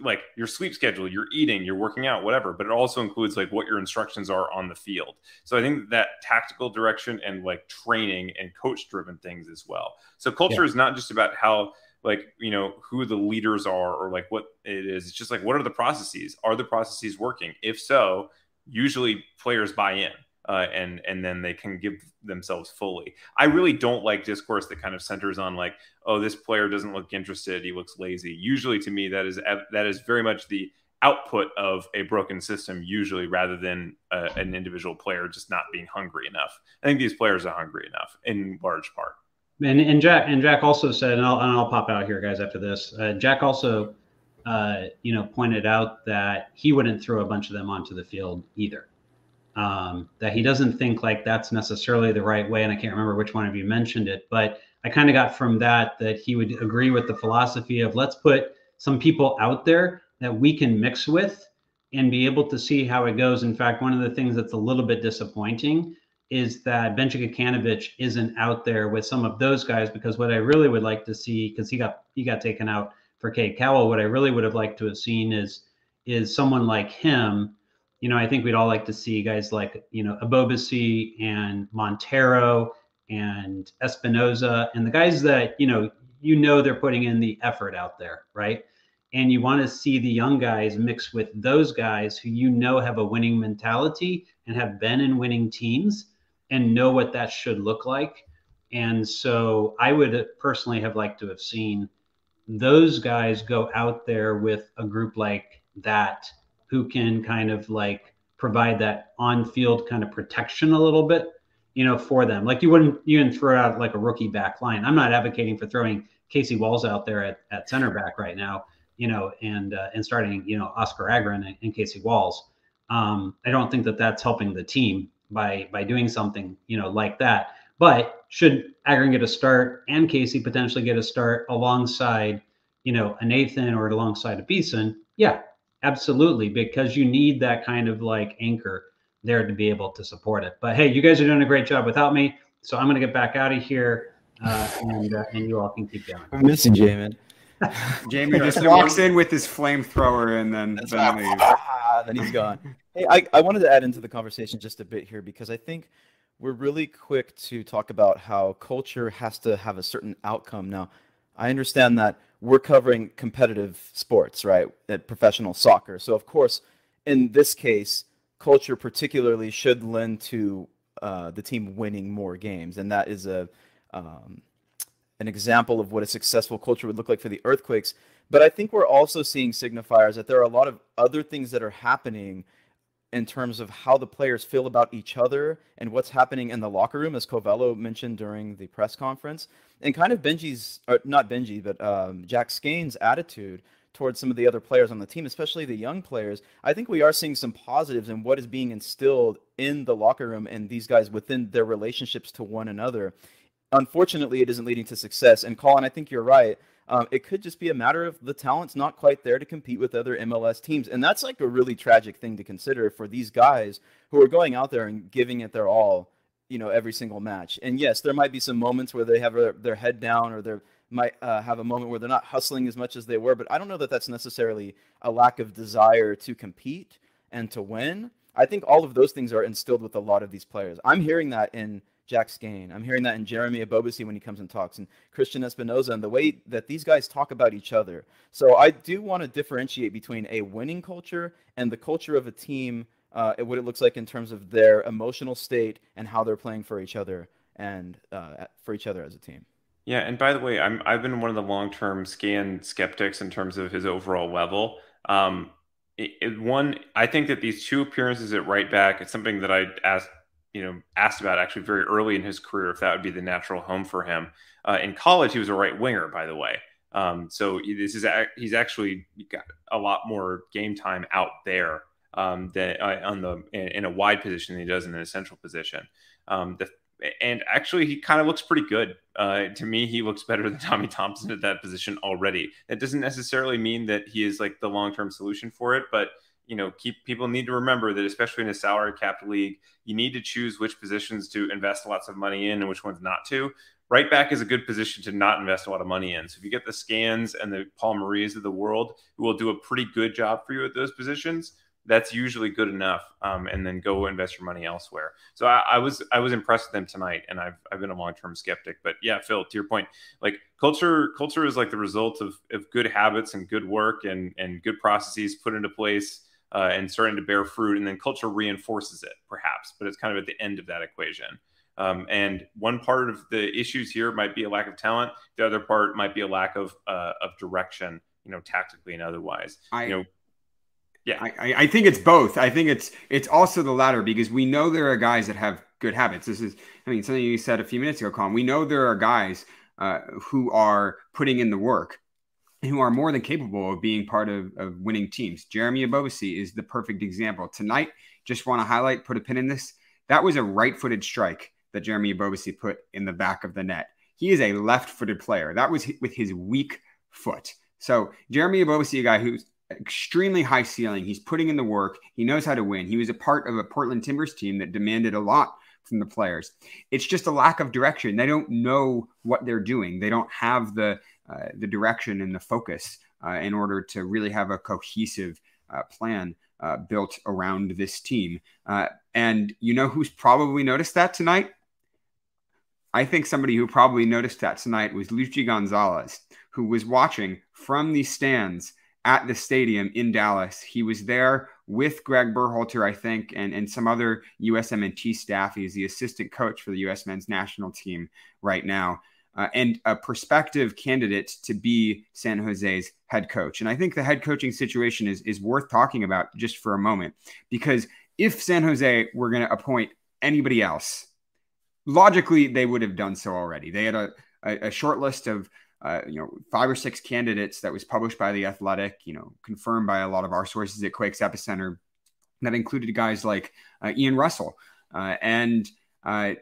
like your sleep schedule, your eating, your working out, whatever, but it also includes like what your instructions are on the field. So I think that tactical direction and like training and coach driven things as well. So culture yeah. is not just about how like you know who the leaders are or like what it is. It's just like what are the processes? Are the processes working? If so, usually players buy in uh, and and then they can give themselves fully. I really don't like discourse that kind of centers on like, oh, this player doesn't look interested, he looks lazy. Usually, to me, that is that is very much the output of a broken system. Usually, rather than uh, an individual player just not being hungry enough. I think these players are hungry enough in large part. And, and Jack and Jack also said, and I'll, and I'll pop out here, guys, after this. Uh, Jack also uh, you know, pointed out that he wouldn't throw a bunch of them onto the field either. Um, that he doesn't think like that's necessarily the right way. And I can't remember which one of you mentioned it, but I kind of got from that that he would agree with the philosophy of let's put some people out there that we can mix with and be able to see how it goes. In fact, one of the things that's a little bit disappointing is that Benji Kikanovic isn't out there with some of those guys because what I really would like to see, because he got he got taken out for Cade Cowell, what I really would have liked to have seen is is someone like him. You know, I think we'd all like to see guys like you know Ebobisse and Monteiro and Espinoza and the guys that you know you know they're putting in the effort out there, right? and you want to see the young guys mix with those guys who you know have a winning mentality and have been in winning teams and know what that should look like. And so I would personally have liked to have seen those guys go out there with a group like that who can kind of like provide that on-field kind of protection a little bit, you know, for them. Like you wouldn't even throw out like a rookie back line. I'm not advocating for throwing Casey Walls out there at, at center back right now you know, and uh, and starting, you know, Oskar Agren and, and Casey Walls. Um, I don't think that that's helping the team by by doing something, you know, like that. But should Agren get a start and Casey potentially get a start alongside, you know, a Nathan or alongside a Beason? Yeah, absolutely, because you need that kind of like anchor there to be able to support it. But hey, you guys are doing a great job without me, so I'm going to get back out of here, uh, and uh, and you all can keep going. I'm missing Jamin. *laughs* Jamie just walks in with his flamethrower and then, then leaves. Ah, then he's gone. *laughs* Hey, I, I wanted to add into the conversation just a bit here because I think we're really quick to talk about how culture has to have a certain outcome. Now, I understand that we're covering competitive sports, right? At professional soccer. So, of course, in this case, culture particularly should lend to uh, the team winning more games. And that is a. Um, an example of what a successful culture would look like for the earthquakes. But I think we're also seeing signifiers that there are a lot of other things that are happening in terms of how the players feel about each other and what's happening in the locker room, as Covelo mentioned during the press conference, and kind of Benji's, not Benji, but um, Jack Skahan's attitude towards some of the other players on the team, especially the young players. I think we are seeing some positives in what is being instilled in the locker room and these guys within their relationships to one another unfortunately, it isn't leading to success. And Colin, I think you're right. Um, it could just be a matter of the talent's not quite there to compete with other MLS teams. And that's like a really tragic thing to consider for these guys who are going out there and giving it their all, you know, every single match. And yes, there might be some moments where they have a, their head down or they might uh, have a moment where they're not hustling as much as they were. But I don't know that that's necessarily a lack of desire to compete and to win. I think all of those things are instilled with a lot of these players. I'm hearing that in Jack Skahan. I'm hearing that in Jeremy Ebobisse when he comes and talks, and Cristian Espinoza, and the way that these guys talk about each other. So I do want to differentiate between a winning culture and the culture of a team, uh, what it looks like in terms of their emotional state and how they're playing for each other and uh, for each other as a team. Yeah, and by the way, I'm I've been one of the long-term Skahan skeptics in terms of his overall level. Um, it, it, one, I think that these two appearances at right back, it's something that I asked you know asked about actually very early in his career if that would be the natural home for him. Uh, in college, he was a right winger, by the way. Um, so this is he's actually got a lot more game time out there um, than uh, on the in, in, a wide position than he does in an essential position. Um, the, and actually, he kind of looks pretty good. Uh, to me, he looks better than *laughs* Tommy Thompson at that position already. That doesn't necessarily mean that he is like the long term solution for it, but you know, keep people need to remember that especially in a salary capped league, you need to choose which positions to invest lots of money in and which ones not to. Right back is a good position to not invest a lot of money in. So if you get the Skahans and the Paul Maries of the world who will do a pretty good job for you at those positions, that's usually good enough. Um, and then go invest your money elsewhere. So I, I, was I was impressed with them tonight, and I've I've been a long term skeptic. But yeah, Phil, to your point, like culture culture is like the result of, of good habits and good work and and good processes put into place uh, and starting to bear fruit, and then culture reinforces it, perhaps, but it's kind of at the end of that equation. Um, and one part of the issues here might be a lack of talent. The other part might be a lack of uh, of direction, you know, tactically and otherwise. I, you know, yeah, I, I think it's both. I think it's it's also the latter because we know there are guys that have good habits. This is, I mean, something you said a few minutes ago, Colin. We know there are guys uh, who are putting in the work who are more than capable of being part of, of winning teams. Jeremy Ebobisse is the perfect example. Tonight, just want to highlight, put a pin in this. That was a right footed strike that Jeremy Ebobisse put in the back of the net. He is a left footed player. That was with his weak foot. So, Jeremy Ebobisse, a guy who's extremely high ceiling. He's putting in the work. He knows how to win. He was a part of a Portland Timbers team that demanded a lot from the players. It's just a lack of direction. They don't know what they're doing. They don't have the uh, the direction and the focus uh, in order to really have a cohesive uh, plan uh, built around this team. And you know who's probably noticed that tonight? I think somebody who probably noticed that tonight was Luchi Gonzalez, who was watching from the stands at the stadium in Dallas. He was there with Greg Berhalter, I think, and, and some other USMNT staff. He's the assistant coach for the U.S. men's national team right now, uh, and a prospective candidate to be San Jose's head coach. And I think the head coaching situation is, is worth talking about just for a moment, because if San Jose were going to appoint anybody else, logically, they would have done so already. They had a, a, a short list of uh, you know, five or six candidates that was published by the Athletic, you know, confirmed by a lot of our sources at Quakes Epicenter, that included guys like uh, Ian Russell uh, and uh,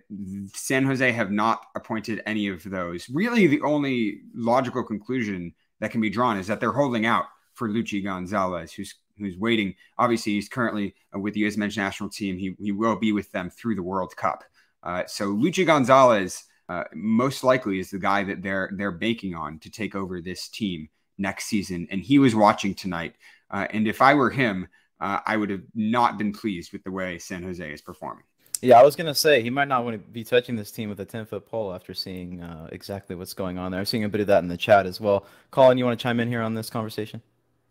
San Jose have not appointed any of those. Really, the only logical conclusion that can be drawn is that they're holding out for Luchi Gonzalez, who's who's waiting. Obviously, he's currently uh, with the U.S. men's national team. He, he will be with them through the World Cup. Uh, so Luchi Gonzalez uh, most likely is the guy that they're they're banking on to take over this team next season. And he was watching tonight. Uh, and if I were him, uh, I would have not been pleased with the way San Jose is performing. Yeah, I was gonna say he might not want to be touching this team with a ten foot pole after seeing uh, exactly what's going on there. I'm seeing a bit of that in the chat as well. Colin, you want to chime in here on this conversation?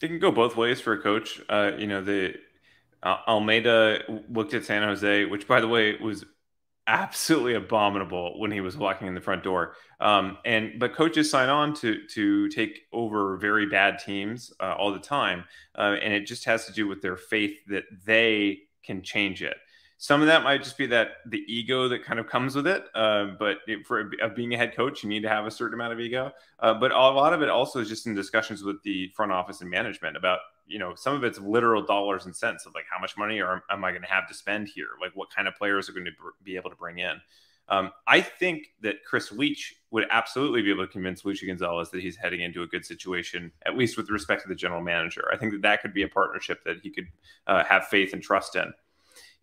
It can go both ways for a coach. Uh, you know, the uh, Almeyda looked at San Jose, which by the way was absolutely abominable when he was walking in the front door. Um, and but coaches sign on to to take over very bad teams uh, all the time, uh, and it just has to do with their faith that they can change it. Some of that might just be that the ego that kind of comes with it. Uh, but it, for of being a head coach, you need to have a certain amount of ego. Uh, but a lot of it also is just in discussions with the front office and management about you know some of it's literal dollars and cents of like how much money are, am I going to have to spend here? Like what kind of players are going to be able to bring in? Um, I think that Chris Leitch would absolutely be able to convince Luchi Gonzalez that he's heading into a good situation, at least with respect to the general manager. I think that that could be a partnership that he could uh, have faith and trust in.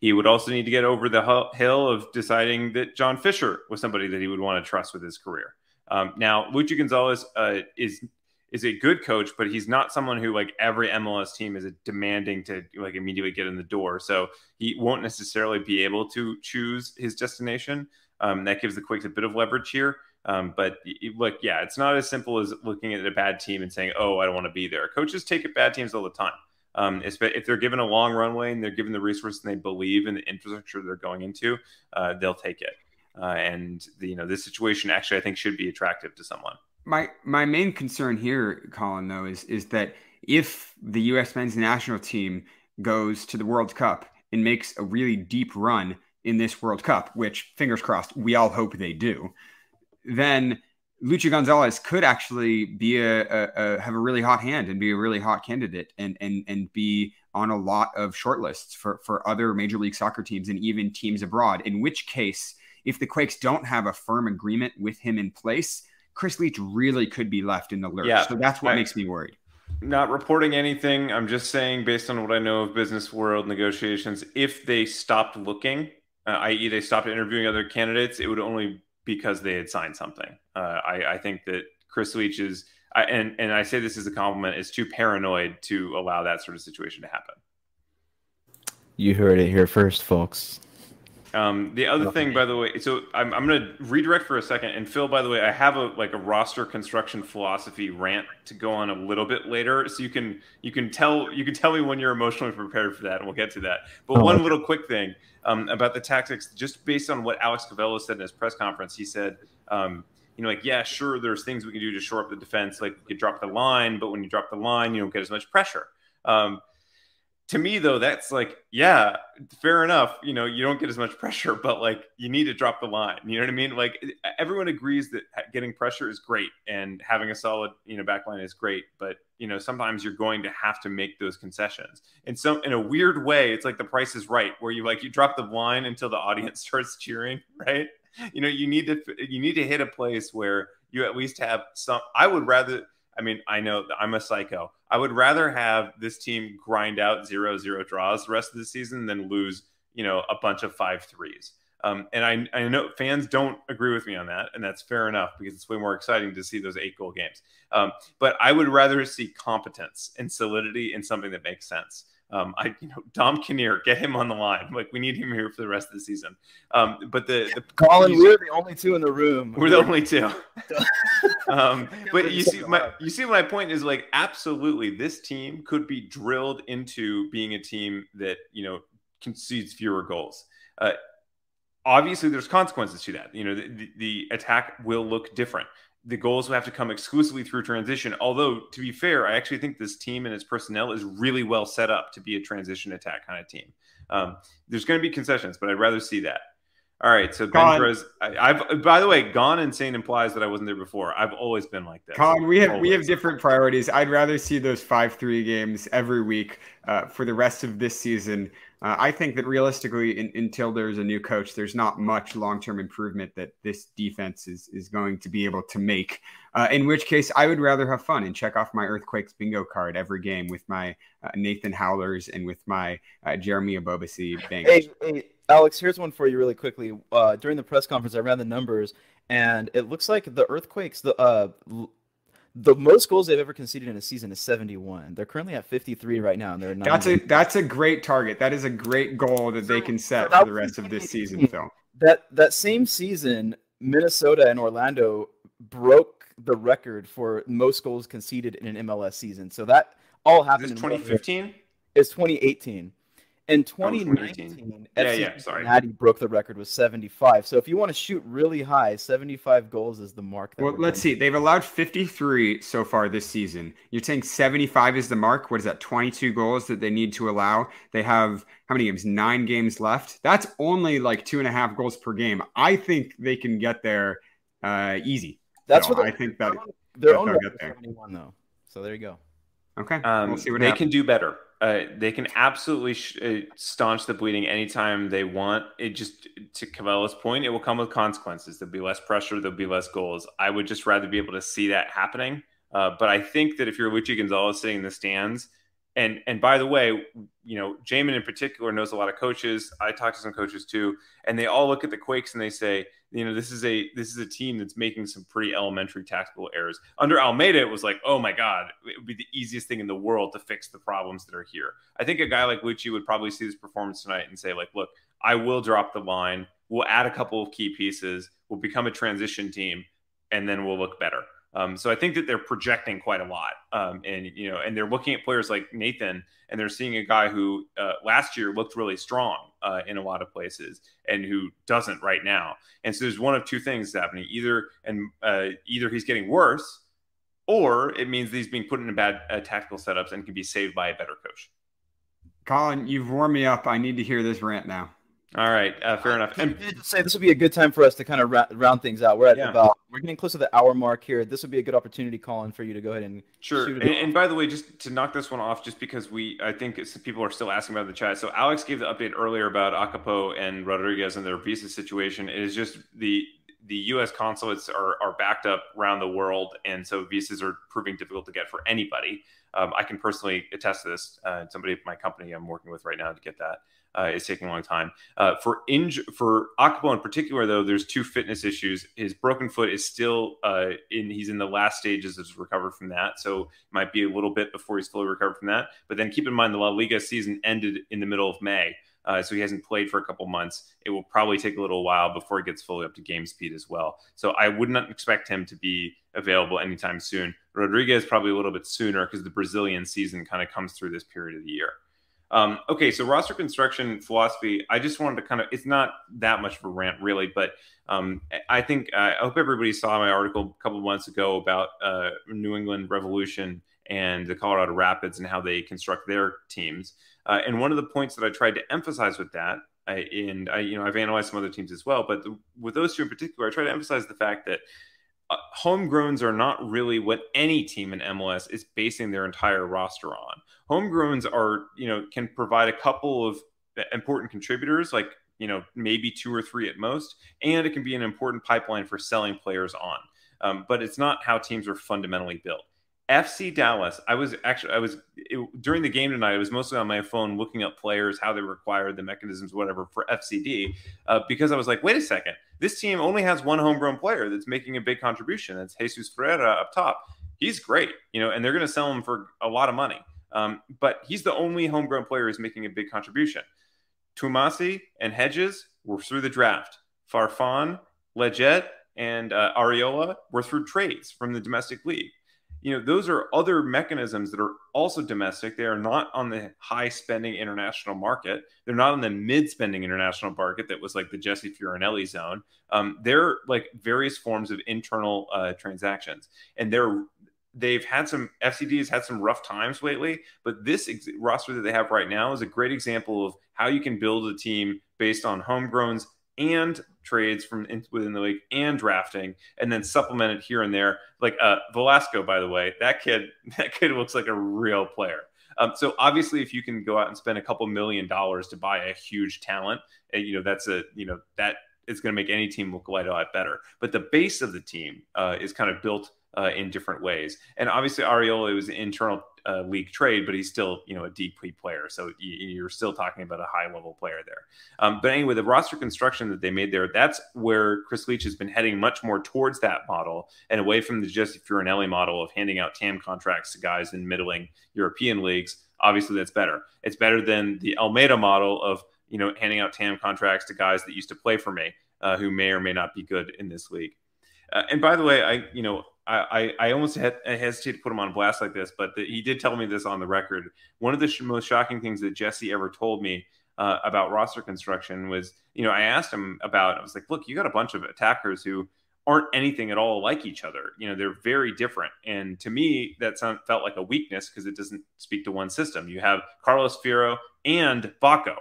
He would also need to get over the hill of deciding that John Fisher was somebody that he would want to trust with his career. Um, now, Luchi Gonzalez uh, is is a good coach, but he's not someone who like every MLS team is demanding to like immediately get in the door. So he won't necessarily be able to choose his destination. Um, that gives the Quakes a bit of leverage here. Um, but look, yeah, it's not as simple as looking at a bad team and saying, "Oh, I don't want to be there." Coaches take it bad teams all the time. Um, if they're given a long runway and they're given the resources and they believe in the infrastructure they're going into, uh, they'll take it. Uh, and the, you know this situation actually I think should be attractive to someone. My my main concern here, Colin, though, is is that if the U.S. men's national team goes to the World Cup and makes a really deep run in this World Cup, which fingers crossed we all hope they do, then Luchi Gonzalez could actually be a, a, a, have a really hot hand and be a really hot candidate and and and be on a lot of shortlists for for other major league soccer teams and even teams abroad. In which case, if the Quakes don't have a firm agreement with him in place, Chris Leitch really could be left in the lurch. Yeah, so that's what I, makes me worried. Not reporting anything. I'm just saying, based on what I know of business world negotiations, if they stopped looking, uh, i.e., they stopped interviewing other candidates, it would only because they had signed something. Uh, I, I, think that Chris Leitch is, I, and and I say this as a compliment, is too paranoid to allow that sort of situation to happen. You heard it here first, folks. Um, the other thing, by the way, so I'm, I'm going to redirect for a second. And Phil, by the way, I have a like a roster construction philosophy rant to go on a little bit later, so you can you can tell you can tell me when you're emotionally prepared for that, and we'll get to that. But oh, one okay. little quick thing um, about the tactics, just based on what Alex Covelo said in his press conference, he said, um, you know, like yeah, sure, there's things we can do to shore up the defense, like you drop the line, but when you drop the line, you don't get as much pressure. Um, to me though that's like yeah fair enough you know you don't get as much pressure but like you need to drop the line you know what i mean? Like everyone agrees that getting pressure is great and having a solid you know backline is great but you know sometimes you're going to have to make those concessions. And so in a weird way it's like the price is right where you like you drop the line until the audience *laughs* starts cheering right? You know you need to you need to hit a place where you at least have some i would rather I mean, I know I'm a psycho. I would rather have this team grind out zero zero draws the rest of the season than lose, you know, a bunch of five threes. Um, and I, I know fans don't agree with me on that, and that's fair enough because it's way more exciting to see those eight goal games. Um, but I would rather see competence and solidity in something that makes sense. Um, I, you know, Dom Kinnear, get him on the line. Like we need him here for the rest of the season. Um, but the, the Colin, we're the only two in the room. We're the only two. *laughs* um, but you see, my you see, my point is like absolutely, this team could be drilled into being a team that you know concedes fewer goals. Uh, obviously, there's consequences to that. You know, the, the, the attack will look different the goals will have to come exclusively through transition. Although, to be fair, I actually think this team and its personnel is really well set up to be a transition attack kind of team. Um, there's going to be concessions, but I'd rather see that. All right, so Ben Perez, I, have by the way, gone insane implies that I wasn't there before. I've always been like this. Colin, we have always. we have different priorities. I'd rather see those five three games every week uh, for the rest of this season. Uh, I think that realistically, in, until there's a new coach, there's not much long term improvement that this defense is is going to be able to make. Uh, in which case, I would rather have fun and check off my Earthquakes bingo card every game with my uh, Nathan Howlers and with my uh, Jeremy Ebobisse bangers. Hey, hey Alex, here's one for you really quickly. Uh, during the press conference, I ran the numbers, and it looks like the Earthquakes, the uh, the most goals they've ever conceded in a season is 71. They're currently at 53 right now, and they're that's a that's a great target. That is a great goal that so, they can set for the rest of this season. Phil. That that same season, Minnesota and Orlando broke the record for most goals conceded in an MLS season. So that all happened in 2015. It's 2018. In 2019, oh, yeah, yeah, sorry. Cincinnati broke the record with 75. So if you want to shoot really high, 75 goals is the mark. well, let's see. They've allowed 53 so far this season. You're saying 75 is the mark. What is that? 22 goals that they need to allow. They have how many games? Nine games left. That's only like two and a half goals per game. I think they can get there uh, easy. That's so what I think that they're on get there. 71 though. So there you go. Okay, um, we'll see what they happens. can do better uh, they can absolutely sh- uh, staunch the bleeding anytime they want. It just, to Covelo's point, it will come with consequences. There'll be less pressure, there'll be less goals. I would just rather be able to see that happening. Uh, but I think that if you're Luchi Gonzalez sitting in the stands, and and by the way, you know, Jamin in particular knows a lot of coaches. I talk to some coaches too, and they all look at the Quakes and they say, you know, this is a this is a team that's making some pretty elementary tactical errors. Under Almeyda, it was like, oh my god, it would be the easiest thing in the world to fix the problems that are here. I think a guy like Luchi would probably see this performance tonight and say, like, look, I will drop the line. We'll add a couple of key pieces. We'll become a transition team, and then we'll look better. Um, so I think that they're projecting quite a lot, um, and you know, and they're looking at players like Nathan, and they're seeing a guy who uh, last year looked really strong uh, in a lot of places, and who doesn't right now. And so there's one of two things happening: either and uh, either he's getting worse, or it means he's being put in bad uh, tactical setups and can be saved by a better coach. Colin, you've warmed me up. I need to hear this rant now. All right, uh, fair enough. And say this would be a good time for us to kind of ra- round things out. We're at yeah. about we're getting close to the hour mark here. This would be a good opportunity, Colin, for you to go ahead and sure. And, and, by the way, just to knock this one off, just because we I think some people are still asking about the chat. So Alex gave the update earlier about Akapo and Rodriguez and their visa situation. It is just the the U.S. consulates are, are backed up around the world, and so visas are proving difficult to get for anybody. Um, I can personally attest to this. Uh, somebody at my company I'm working with right now to get that uh, is taking a long time. Uh, for inj- for in particular, though, there's two fitness issues. His broken foot is still uh, in. He's in the last stages of recovery from that, so it might be a little bit before he's fully recovered from that. But then keep in mind the La Liga season ended in the middle of May. Uh, so he hasn't played for a couple months. It will probably take a little while before he gets fully up to game speed as well. So I would not expect him to be available anytime soon. Rodriguez probably a little bit sooner because the Brazilian season kind of comes through this period of the year. Um, okay, so roster construction philosophy. I just wanted to kind of, it's not that much of a rant really, but um, I think, I hope everybody saw my article a couple months ago about uh, New England Revolution and the Colorado Rapids and how they construct their teams. Uh, and one of the points that I tried to emphasize with that, I, and I, you know, I've analyzed some other teams as well, but the, with those two in particular, I try to emphasize the fact that uh, homegrowns are not really what any team in MLS is basing their entire roster on. Homegrowns are, you know, can provide a couple of important contributors, like you know maybe two or three at most, and it can be an important pipeline for selling players on. Um, but it's not how teams are fundamentally built. FC Dallas. I was actually I was it, during the game tonight. I was mostly on my phone looking up players, how they required the mechanisms, whatever for FCD, uh, because I was like, wait a second, this team only has one homegrown player that's making a big contribution. That's Jesus Ferreira up top. He's great, you know, and they're going to sell him for a lot of money. Um, but he's the only homegrown player who's making a big contribution. Twumasi and Hedges were through the draft. Farfan, Lletget, and uh, Arriola were through trades from the domestic league. You know, those are other mechanisms that are also domestic. They are not on the high spending international market. They're not on the mid spending international market that was like the Jesse Fioranelli zone. Um, they're like various forms of internal uh, transactions, and they're they've had some FCD has had some rough times lately, but this ex- roster that they have right now is a great example of how you can build a team based on homegrowns and trades from in, within the league and drafting, and then supplement it here and there. Like uh, Velasco, by the way, that kid *laughs* that kid looks like a real player. Um, so obviously, if you can go out and spend a couple million dollars to buy a huge talent, and you know that's a you know that is going to make any team look quite a lot better. But the base of the team uh, is kind of built uh, in different ways. And obviously, Arriola was an internal uh, league trade, but he's still, you know, a deep player. So you, are still talking about a high level player there. Um, but anyway, the roster construction that they made there, that's where Chris Leitch has been heading much more towards that model and away from the Jesse Fioranelli model of handing out TAM contracts to guys in middling European leagues. Obviously, that's better. It's better than the Almeyda model of, you know, handing out TAM contracts to guys that used to play for me, uh, who may or may not be good in this league. Uh, and by the way, I, you know, I, I almost had, I hesitate to put him on blast like this, but the, he did tell me this on the record. One of the sh- most shocking things that Jesse ever told me uh, about roster construction was, you know, I asked him about, I was like, look, you got a bunch of attackers who aren't anything at all like each other. You know, they're very different. And to me, that sound, felt like a weakness because it doesn't speak to one system. You have Carlos Fierro and Vako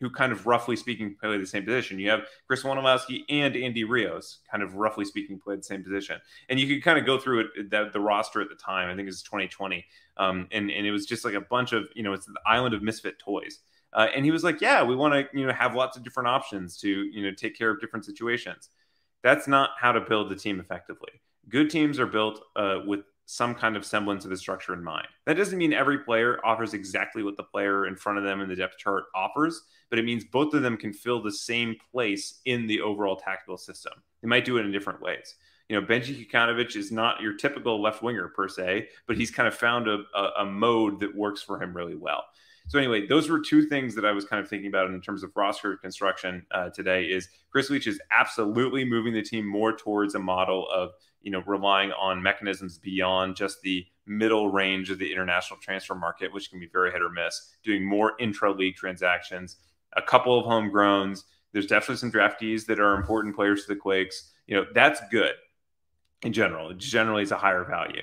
who kind of roughly speaking play the same position. You have Chris Wondolowski and Andy Rios, kind of roughly speaking, play the same position. And you could kind of go through it the, the roster at the time. I think it was 2020, um, and and it was just like a bunch of you know it's the island of misfit toys. Uh, and he was like, "Yeah, we want to you know have lots of different options to you know take care of different situations." That's not how to build the team effectively. Good teams are built uh, with some kind of semblance of a structure in mind. That doesn't mean every player offers exactly what the player in front of them in the depth chart offers, but it means both of them can fill the same place in the overall tactical system. They might do it in different ways. You know, Benji Kikanovic is not your typical left winger per se, but he's kind of found a, a, a mode that works for him really well. So anyway, those were two things that I was kind of thinking about in terms of roster construction uh, today. Is Chris Leitch is absolutely moving the team more towards a model of you know, relying on mechanisms beyond just the middle range of the international transfer market, which can be very hit or miss, doing more intra league transactions, a couple of homegrowns. There's definitely some draftees that are important players to the Quakes. You know, that's good in general. It generally is a higher value.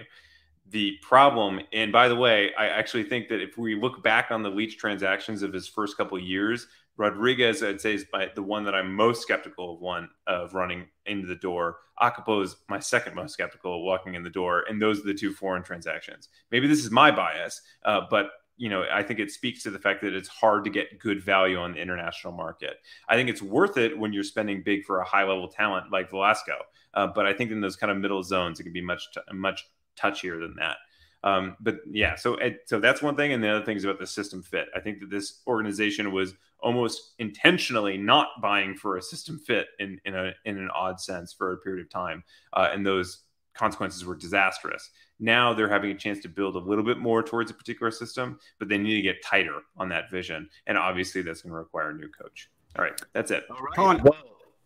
The problem, and by the way, I actually think that if we look back on the Leitch transactions of his first couple years, Rodriguez, I'd say, is the one that I'm most skeptical of one of running into the door. Akapo is my second most skeptical of walking in the door, and those are the two foreign transactions. Maybe this is my bias, uh, but you know, I think it speaks to the fact that it's hard to get good value on the international market. I think it's worth it when you're spending big for a high level talent like Velasco, uh, but I think in those kind of middle zones, it can be much t- much touchier than that. Um, but yeah, so so that's one thing, and the other thing is about the system fit. I think that this organization was almost intentionally not buying for a system fit in in a in an odd sense for a period of time, uh, and those consequences were disastrous. Now they're having a chance to build a little bit more towards a particular system, but they need to get tighter on that vision, and obviously that's going to require a new coach. All right, that's it. All right. Well,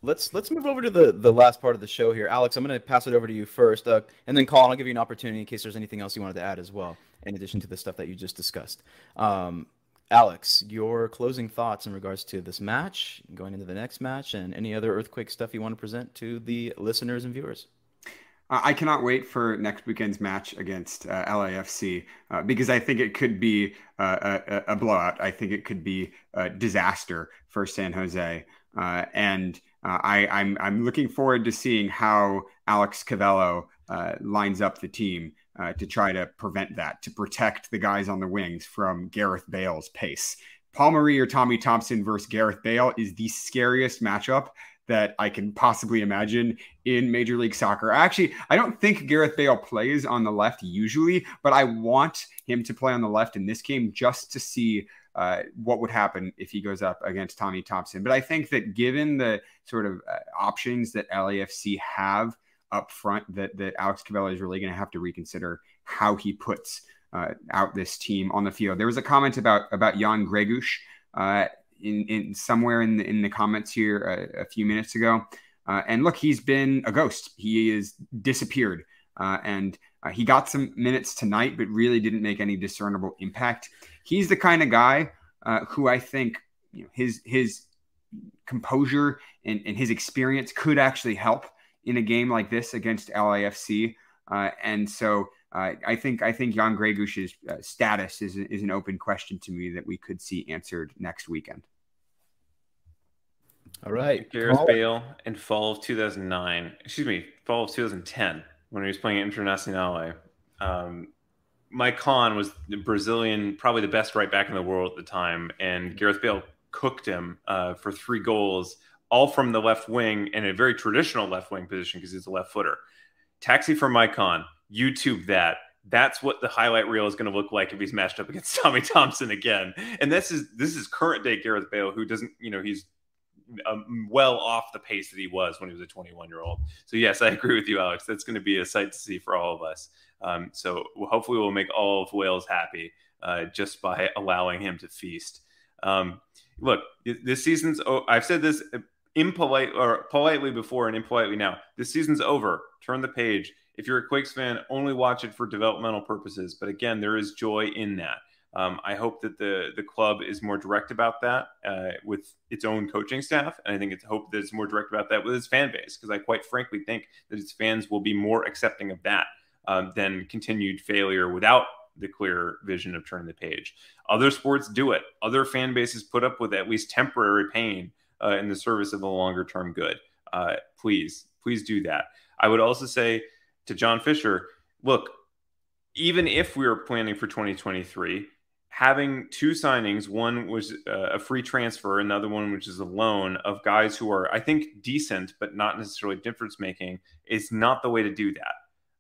let's let's move over to the the last part of the show here. Alex, I'm going to pass it over to you first, uh, and then Colin, I'll give you an opportunity in case there's anything else you wanted to add as well, in addition to the stuff that you just discussed. Um, Alex, your closing thoughts in regards to this match, going into the next match, and any other earthquake stuff you want to present to the listeners and viewers. I cannot wait for next weekend's match against uh, LAFC uh, because I think it could be uh, a, a, blowout. I think it could be a disaster for San Jose, uh, and uh, I, I'm I'm looking forward to seeing how Alex Covelo uh, lines up the team to try to prevent that, to protect the guys on the wings from Gareth Bale's pace. Paul Marie or Tommy Thompson versus Gareth Bale is the scariest matchup that I can possibly imagine in Major League Soccer. Actually, I don't think Gareth Bale plays on the left usually, but I want him to play on the left in this game just to see uh, what would happen if he goes up against Tommy Thompson. But I think that given the sort of uh, options that LAFC have up front, that that Alex Covelo is really going to have to reconsider how he puts uh, out this team on the field. There was a comment about about Jan Gregus. Uh, in, in somewhere in the, in the comments here a, a few minutes ago. Uh, and look, he's been a ghost. He is disappeared. Uh, and uh, he got some minutes tonight, but really didn't make any discernible impact. He's the kind of guy uh, who I think you know, his his composure and, and, his experience could actually help in a game like this against LAFC. Uh, and so uh, I think I think Jan Gregus's status is, is an open question to me that we could see answered next weekend. All right. Gareth Paul. Bale in fall of 2009, excuse me, fall of 2010, when he was playing Internazionale. Um, Maicon was the Brazilian, probably the best right back in the world at the time, and Gareth Bale cooked him uh, for three goals, all from the left wing in a very traditional left wing position because he's a left footer. Taxi for Maicon, YouTube that. That's what the highlight reel is going to look like if he's matched up against *laughs* Tommy Thompson again. And this is this is current day Gareth Bale, who doesn't, you know, he's um, well off the pace that he was when he was a 21 year old. So yes, I agree with you, Alex. That's going to be a sight to see for all of us. Um, so hopefully we'll make all of Wales happy uh, just by allowing him to feast. Um, look, this season's. Oh, I've said this impolite or politely before and impolitely now. This season's over. Turn the page. If you're a Quakes fan, only watch it for developmental purposes. But again, there is joy in that. Um, I hope that the the club is more direct about that uh, with its own coaching staff, and I think it's hope that it's more direct about that with its fan base because I quite frankly think that its fans will be more accepting of that um, than continued failure without the clear vision of turning the page. Other sports do it. Other fan bases put up with at least temporary pain uh, in the service of a longer term good. Uh, please, please do that. I would also say to John Fisher, look, even if we were planning for 2023 having two signings one was uh, a free transfer another one which is a loan of guys who are i think decent but not necessarily difference making is not the way to do that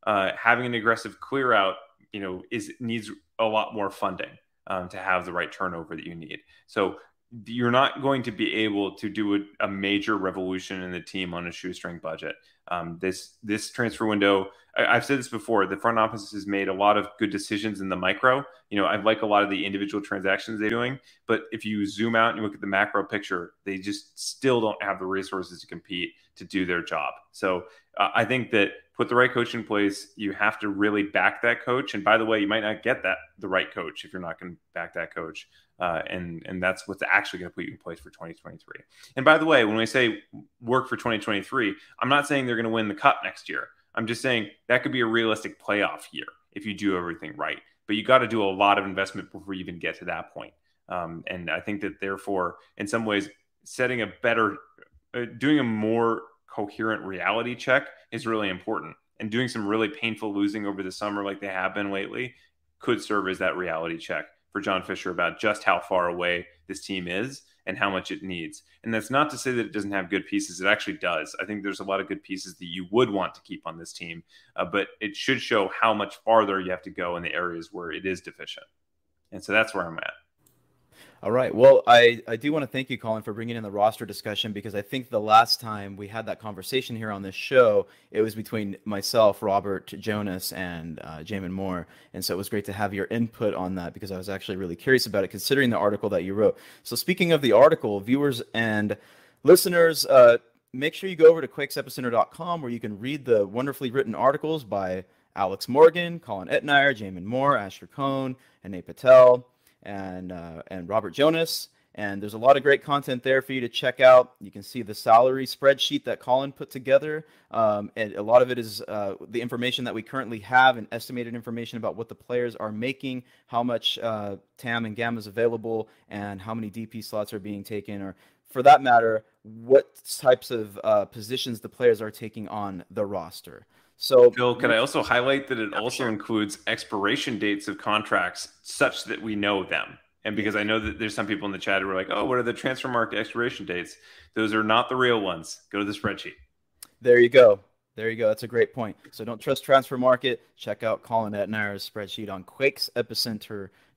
uh, having an aggressive clear out you know is needs a lot more funding um, to have the right turnover that you need so you're not going to be able to do a, a major revolution in the team on a shoestring budget um, this this transfer window I, have said this before. The front office has made a lot of good decisions in the micro. You know, I like a lot of the individual transactions they're doing, but if you zoom out and you look at the macro picture, they just still don't have the resources to compete to do their job. So uh, I think that put the right coach in place. You have to really back that coach. And by the way, you might not get that the right coach if you're not going to back that coach. Uh, and and that's what's actually going to put you in place for 2023. And by the way, when we say work for 2023, I'm not saying they're going to win the cup next year. I'm just saying that could be a realistic playoff year if you do everything right. But you got to do a lot of investment before you even get to that point. Um, and I think that therefore, in some ways, setting a better, uh, doing a more coherent reality check is really important. And doing some really painful losing over the summer, like they have been lately, could serve as that reality check for John Fisher about just how far away this team is and how much it needs. And that's not to say that it doesn't have good pieces. It actually does. I think there's a lot of good pieces that you would want to keep on this team, uh, but it should show how much farther you have to go in the areas where it is deficient. And so that's where I'm at. All right. Well, I, I do want to thank you, Colin, for bringing in the roster discussion because I think the last time we had that conversation here on this show, it was between myself, Robert Jonas, and uh, Jamin Moore. And so it was great to have your input on that because I was actually really curious about it, considering the article that you wrote. So, speaking of the article, viewers and listeners, uh, make sure you go over to quakesepicenter.com where you can read the wonderfully written articles by Alex Morgan, Colin Etnire, Jamin Moore, Asher Cohn, and Nate Patel and uh, and Robert Jonas. And there's a lot of great content there for you to check out. You can see the salary spreadsheet that Colin put together. Um, and a lot of it is uh, the information that we currently have and estimated information about what the players are making, how much uh, TAM and GAM is available, and how many DP slots are being taken, or for that matter, what types of uh, positions the players are taking on the roster. So, Bill, can I also highlight that it also includes expiration dates of contracts such that we know them? And because I know that there's some people in the chat who are like, oh, what are the Transfermarkt expiration dates? Those are not the real ones. Go to the spreadsheet. There you go. There you go. That's a great point. So don't trust Transfermarkt. Check out Colin Etnire's spreadsheet on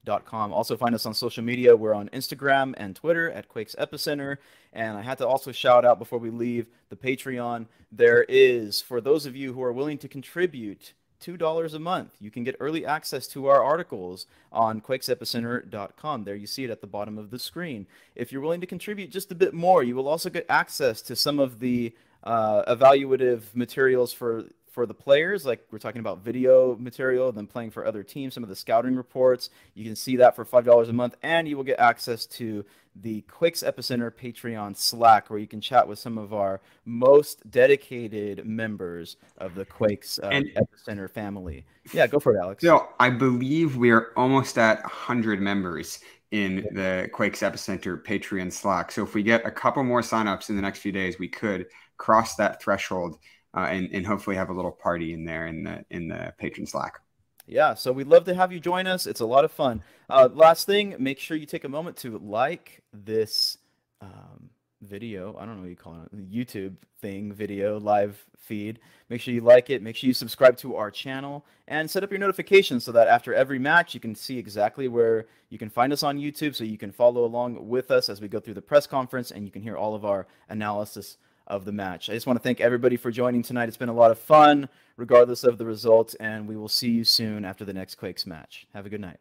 quakesepicenter.com. Also find us on social media. We're on Instagram and Twitter at Quakes Epicenter. And I had to also shout out before we leave the Patreon. There is, for those of you who are willing to contribute $2 a month. You can get early access to our articles on quakesepicenter.com. There you see it at the bottom of the screen. If you're willing to contribute just a bit more, you will also get access to some of the uh, evaluative materials for for the players, like we're talking about video material, then playing for other teams, some of the scouting reports. You can see that for $5 a month, and you will get access to the Quakes Epicenter Patreon Slack, where you can chat with some of our most dedicated members of the Quakes uh, and, Epicenter family. Yeah, go for it, Alex. So I believe we are almost at 100 members in the Quakes Epicenter Patreon Slack. So if we get a couple more signups in the next few days, we could cross that threshold uh, and, and hopefully have a little party in there in the in the Patreon Slack. Yeah, so we'd love to have you join us. It's a lot of fun. Uh, last thing, make sure you take a moment to like this um, video. I don't know what you call it, YouTube thing, video, live feed. Make sure you like it. Make sure you subscribe to our channel and set up your notifications so that after every match, you can see exactly where you can find us on YouTube so you can follow along with us as we go through the press conference and you can hear all of our analysis of the match. I just want to thank everybody for joining tonight. It's been a lot of fun, regardless of the results, and we will see you soon after the next Quakes match. Have a good night.